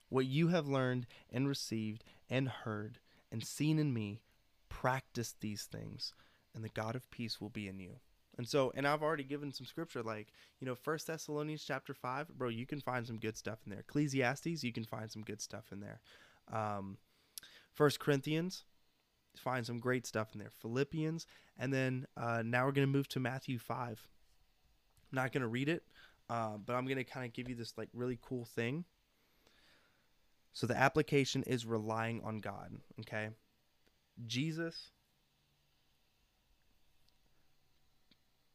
[SPEAKER 1] What you have learned and received and heard and seen in me, practice these things, and the God of peace will be in you. And so, and I've already given some scripture, like you know, First Thessalonians chapter five, bro. You can find some good stuff in there. Ecclesiastes, you can find some good stuff in there. Um, First Corinthians, find some great stuff in there. Philippians, and then uh, now we're gonna move to Matthew five. I'm not gonna read it, uh, but I'm gonna kind of give you this like really cool thing. So the application is relying on God. Okay, Jesus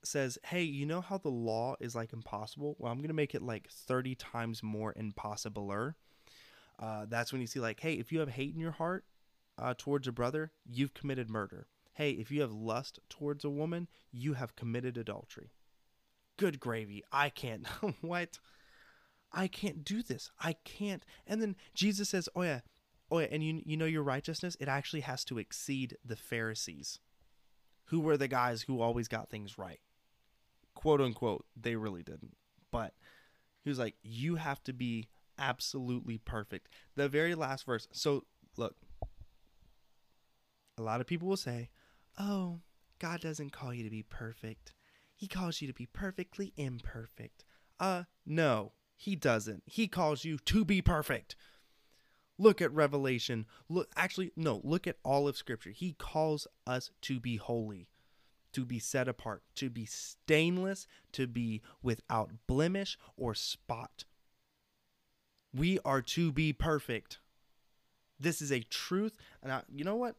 [SPEAKER 1] says, "Hey, you know how the law is like impossible? Well, I'm gonna make it like 30 times more impossibler." Uh, that's when you see like, "Hey, if you have hate in your heart uh, towards a brother, you've committed murder. Hey, if you have lust towards a woman, you have committed adultery." Good gravy! I can't. what? I can't do this. I can't. And then Jesus says, "Oh yeah, oh yeah, and you you know your righteousness, it actually has to exceed the Pharisees." who were the guys who always got things right quote unquote, they really didn't. But he was like, you have to be absolutely perfect. The very last verse. So, look, a lot of people will say, oh, God doesn't call you to be perfect. He calls you to be perfectly imperfect. Uh, no, he doesn't. He calls you to be perfect. Look at Revelation. Look, actually, no, look at all of Scripture. He calls us to be holy to be set apart, to be stainless, to be without blemish or spot. We are to be perfect. This is a truth, and I, you know what?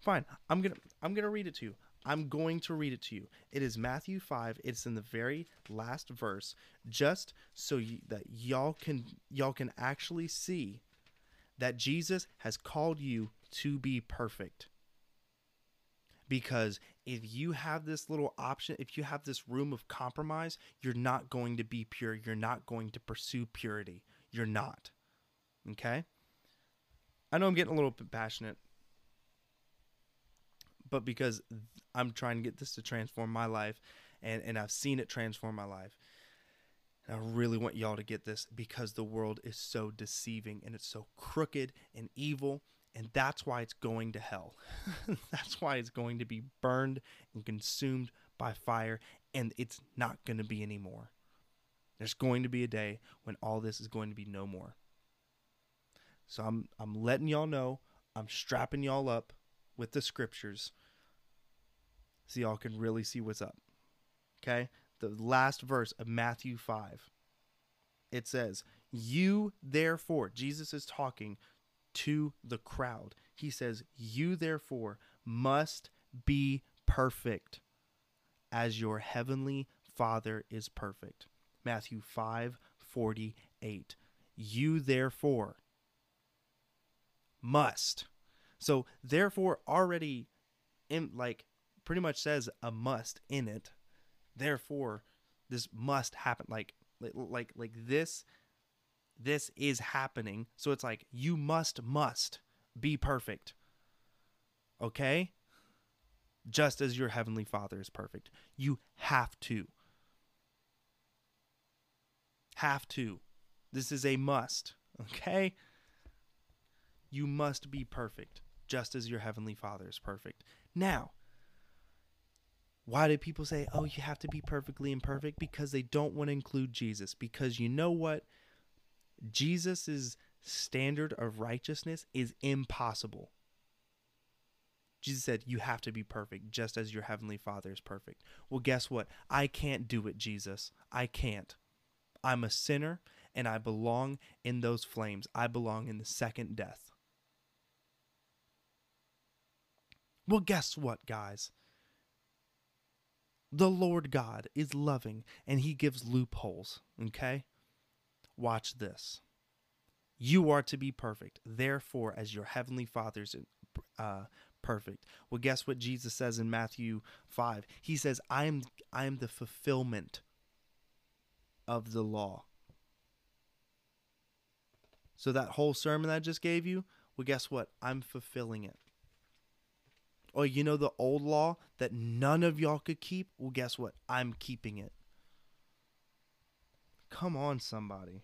[SPEAKER 1] Fine, I'm gonna I'm gonna read it to you. I'm going to read it to you. It is Matthew 5. It's in the very last verse just so that y'all can y'all can actually see that Jesus has called you to be perfect because if you have this little option, if you have this room of compromise, you're not going to be pure. You're not going to pursue purity. You're not. Okay? I know I'm getting a little bit passionate, but because I'm trying to get this to transform my life and, and I've seen it transform my life. And I really want y'all to get this because the world is so deceiving and it's so crooked and evil and that's why it's going to hell. that's why it's going to be burned and consumed by fire, and it's not going to be anymore. There's going to be a day when all this is going to be no more. So I'm I'm letting y'all know, I'm strapping y'all up with the scriptures so y'all can really see what's up. Okay? The last verse of Matthew 5. It says, "You therefore, Jesus is talking to the crowd. He says, You therefore must be perfect as your heavenly Father is perfect. Matthew 5 48. You therefore must. So therefore already in like pretty much says a must in it. Therefore this must happen like like like this this is happening. So it's like you must must be perfect. Okay? Just as your heavenly Father is perfect. You have to. Have to. This is a must. Okay? You must be perfect, just as your heavenly Father is perfect. Now, why do people say, oh, you have to be perfectly imperfect? Because they don't want to include Jesus. Because you know what? Jesus' standard of righteousness is impossible. Jesus said, You have to be perfect, just as your heavenly Father is perfect. Well, guess what? I can't do it, Jesus. I can't. I'm a sinner, and I belong in those flames. I belong in the second death. Well, guess what, guys? The Lord God is loving, and He gives loopholes, okay? Watch this. You are to be perfect, therefore, as your heavenly Father's uh, perfect. Well, guess what Jesus says in Matthew 5? He says, I am, I am the fulfillment of the law. So, that whole sermon that I just gave you, well, guess what? I'm fulfilling it. Or, you know, the old law that none of y'all could keep? Well, guess what? I'm keeping it. Come on, somebody.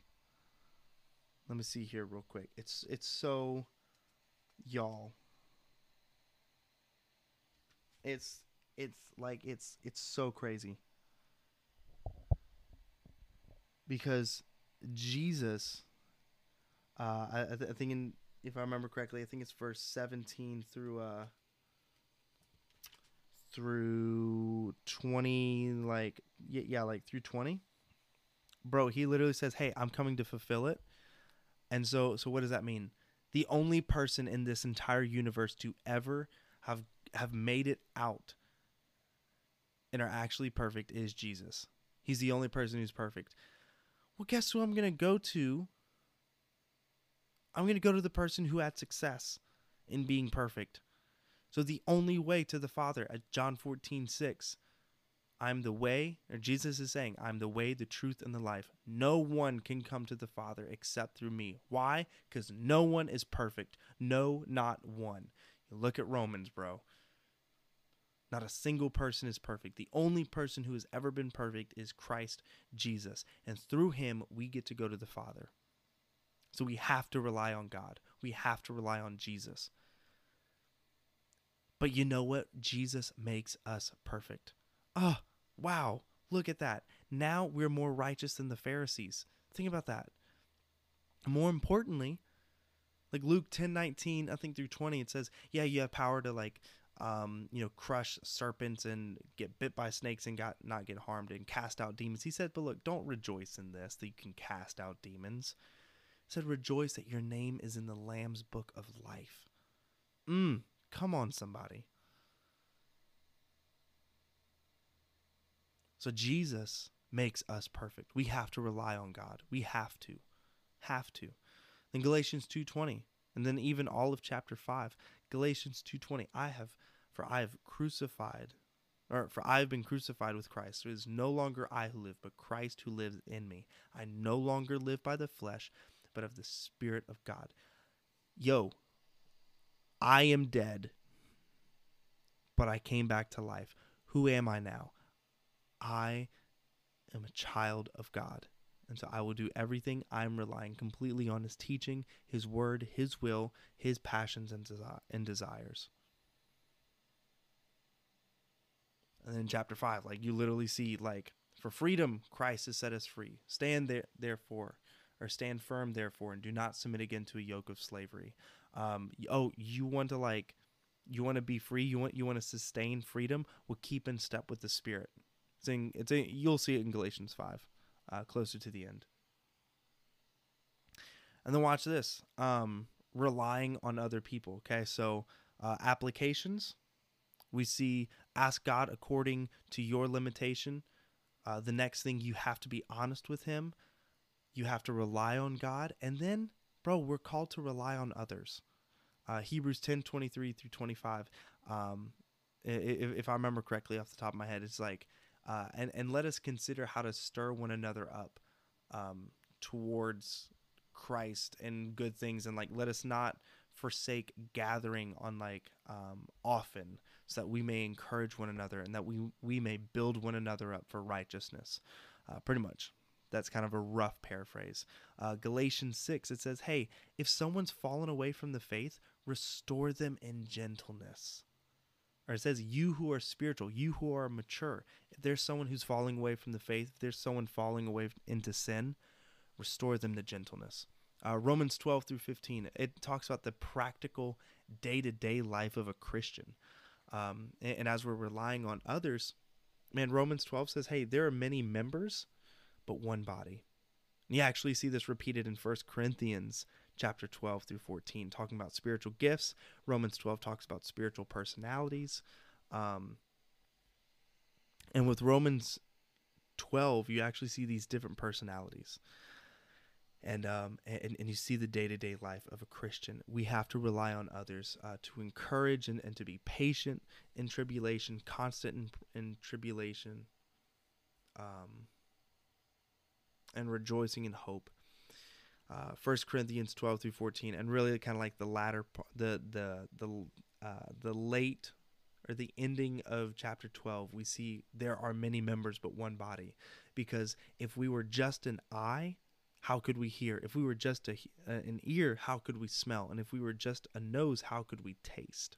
[SPEAKER 1] Let me see here real quick. It's it's so y'all. It's it's like it's it's so crazy. Because Jesus uh I, th- I think in if I remember correctly, I think it's verse 17 through uh through 20 like yeah, yeah like through 20 bro he literally says hey i'm coming to fulfill it and so so what does that mean? The only person in this entire universe to ever have have made it out and are actually perfect is Jesus. He's the only person who's perfect. Well, guess who I'm going to go to? I'm going to go to the person who had success in being perfect. So the only way to the Father at John 14, 6 I'm the way, or Jesus is saying, I'm the way, the truth, and the life. No one can come to the Father except through me. Why? Because no one is perfect. No, not one. You look at Romans, bro. Not a single person is perfect. The only person who has ever been perfect is Christ Jesus. And through him, we get to go to the Father. So we have to rely on God. We have to rely on Jesus. But you know what? Jesus makes us perfect. Oh, Wow, look at that. Now we're more righteous than the Pharisees. Think about that. More importantly, like Luke 10 19, I think through 20, it says, Yeah, you have power to like um, you know, crush serpents and get bit by snakes and got not get harmed and cast out demons. He said, But look, don't rejoice in this that you can cast out demons. He said, Rejoice that your name is in the Lamb's book of life. Mm, come on, somebody. So Jesus makes us perfect. We have to rely on God. We have to. Have to. Then Galatians 2:20, and then even all of chapter 5, Galatians 2:20, I have for I have crucified or for I have been crucified with Christ. It is no longer I who live, but Christ who lives in me. I no longer live by the flesh, but of the spirit of God. Yo, I am dead, but I came back to life. Who am I now? I am a child of God. And so I will do everything. I'm relying completely on his teaching, his word, his will, his passions and, desi- and desires. And then chapter 5, like you literally see like for freedom Christ has set us free. Stand there therefore or stand firm therefore and do not submit again to a yoke of slavery. Um oh, you want to like you want to be free, you want you want to sustain freedom, well keep in step with the spirit. It's in, it's in, you'll see it in Galatians 5, uh, closer to the end. And then watch this um, relying on other people. Okay, so uh, applications, we see ask God according to your limitation. Uh, the next thing, you have to be honest with Him. you have to rely on God, and then, bro, we're called to rely on others. Uh, Hebrews 10 23 through 25. Um, if, if I remember correctly off the top of my head, it's like, uh, and, and let us consider how to stir one another up um, towards Christ and good things. And like, let us not forsake gathering on like um, often so that we may encourage one another and that we, we may build one another up for righteousness. Uh, pretty much. That's kind of a rough paraphrase. Uh, Galatians 6, it says, Hey, if someone's fallen away from the faith, restore them in gentleness. Or it says, You who are spiritual, you who are mature. If there's someone who's falling away from the faith, if there's someone falling away into sin, restore them to gentleness. Uh, Romans 12 through 15, it talks about the practical day to day life of a Christian. Um, and, and as we're relying on others, man, Romans 12 says, Hey, there are many members but one body. And you actually see this repeated in 1 Corinthians chapter 12 through 14, talking about spiritual gifts. Romans 12 talks about spiritual personalities. Um, and with Romans 12, you actually see these different personalities. And, um, and, and you see the day to day life of a Christian. We have to rely on others uh, to encourage and, and to be patient in tribulation, constant in, in tribulation. Um, and rejoicing in hope. Uh, 1 Corinthians 12 through 14, and really kind of like the latter, the the the uh, the late or the ending of chapter 12, we see there are many members but one body. Because if we were just an eye, how could we hear? If we were just a, uh, an ear, how could we smell? And if we were just a nose, how could we taste?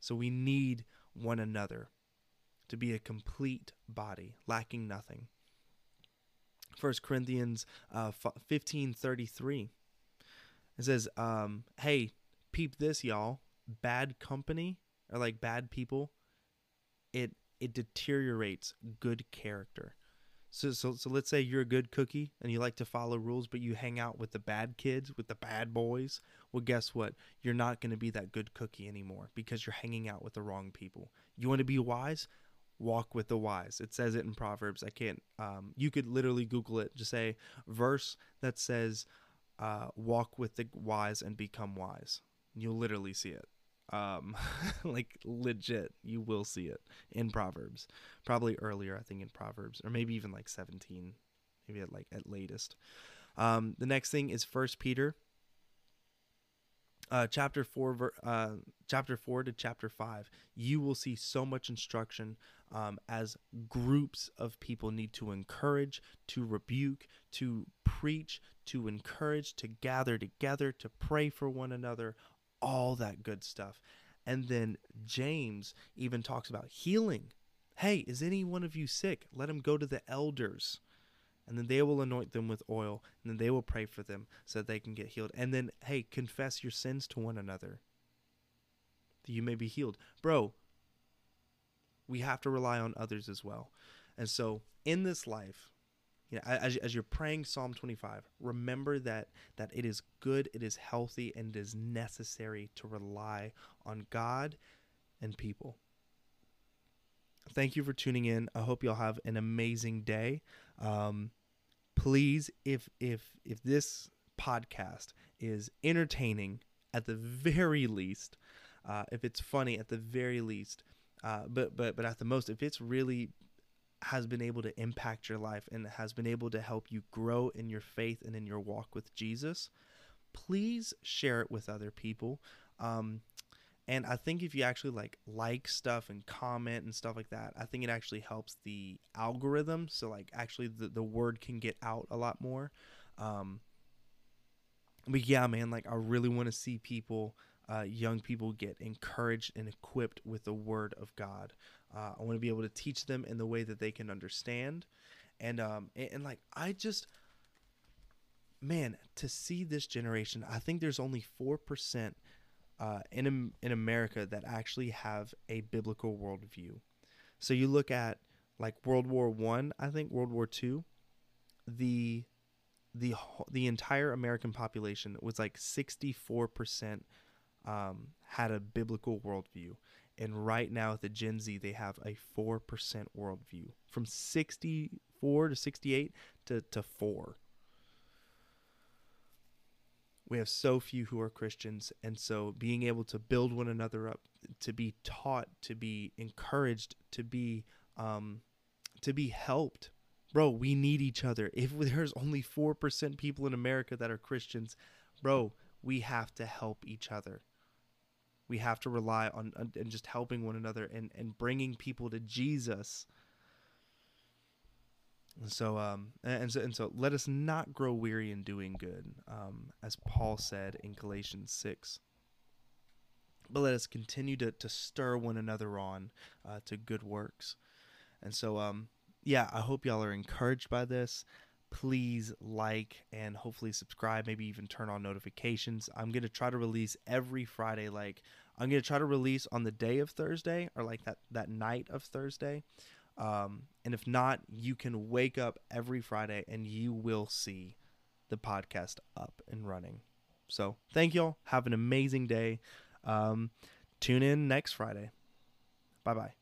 [SPEAKER 1] So we need one another to be a complete body, lacking nothing. First Corinthians uh, 15 33. It says, um, Hey, peep this, y'all. Bad company or like bad people, it it deteriorates good character. So, so, so let's say you're a good cookie and you like to follow rules, but you hang out with the bad kids, with the bad boys. Well, guess what? You're not going to be that good cookie anymore because you're hanging out with the wrong people. You want to be wise? Walk with the wise. It says it in Proverbs. I can't. Um, you could literally Google it. Just say verse that says, uh, "Walk with the wise and become wise." You'll literally see it. Um, like legit, you will see it in Proverbs. Probably earlier, I think in Proverbs, or maybe even like seventeen, maybe at like at latest. Um, the next thing is First Peter uh, chapter four, uh, chapter four to chapter five, you will see so much instruction um, as groups of people need to encourage, to rebuke, to preach, to encourage, to gather together, to pray for one another, all that good stuff. And then James even talks about healing. Hey, is any one of you sick? Let him go to the elders and then they will anoint them with oil, and then they will pray for them so that they can get healed. And then, hey, confess your sins to one another that you may be healed. Bro, we have to rely on others as well. And so, in this life, you know, as, as you're praying Psalm 25, remember that that it is good, it is healthy, and it is necessary to rely on God and people. Thank you for tuning in. I hope you'll have an amazing day. Um, please if if if this podcast is entertaining at the very least uh, if it's funny at the very least uh, but but but at the most if it's really has been able to impact your life and has been able to help you grow in your faith and in your walk with jesus please share it with other people um, and I think if you actually like like stuff and comment and stuff like that, I think it actually helps the algorithm. So like actually the, the word can get out a lot more. Um, but yeah, man, like I really want to see people, uh, young people get encouraged and equipped with the word of God. Uh, I want to be able to teach them in the way that they can understand. And, um, and, and like, I just, man, to see this generation, I think there's only 4% uh, in in America that actually have a biblical worldview. So you look at like World War One, I, I think World War Two, the the the entire American population was like sixty four percent um, had a biblical worldview, and right now at the Gen Z they have a four percent worldview from sixty four to sixty eight to to four. We have so few who are Christians, and so being able to build one another up, to be taught, to be encouraged, to be um, to be helped, bro. We need each other. If there's only four percent people in America that are Christians, bro, we have to help each other. We have to rely on, on and just helping one another and and bringing people to Jesus. And so, um, and so, and so, let us not grow weary in doing good, um, as Paul said in Galatians six. But let us continue to to stir one another on uh, to good works. And so, um, yeah, I hope y'all are encouraged by this. Please like and hopefully subscribe, maybe even turn on notifications. I'm going to try to release every Friday. Like, I'm going to try to release on the day of Thursday or like that, that night of Thursday. Um, and if not, you can wake up every Friday and you will see the podcast up and running. So thank y'all. Have an amazing day. Um, tune in next Friday. Bye bye.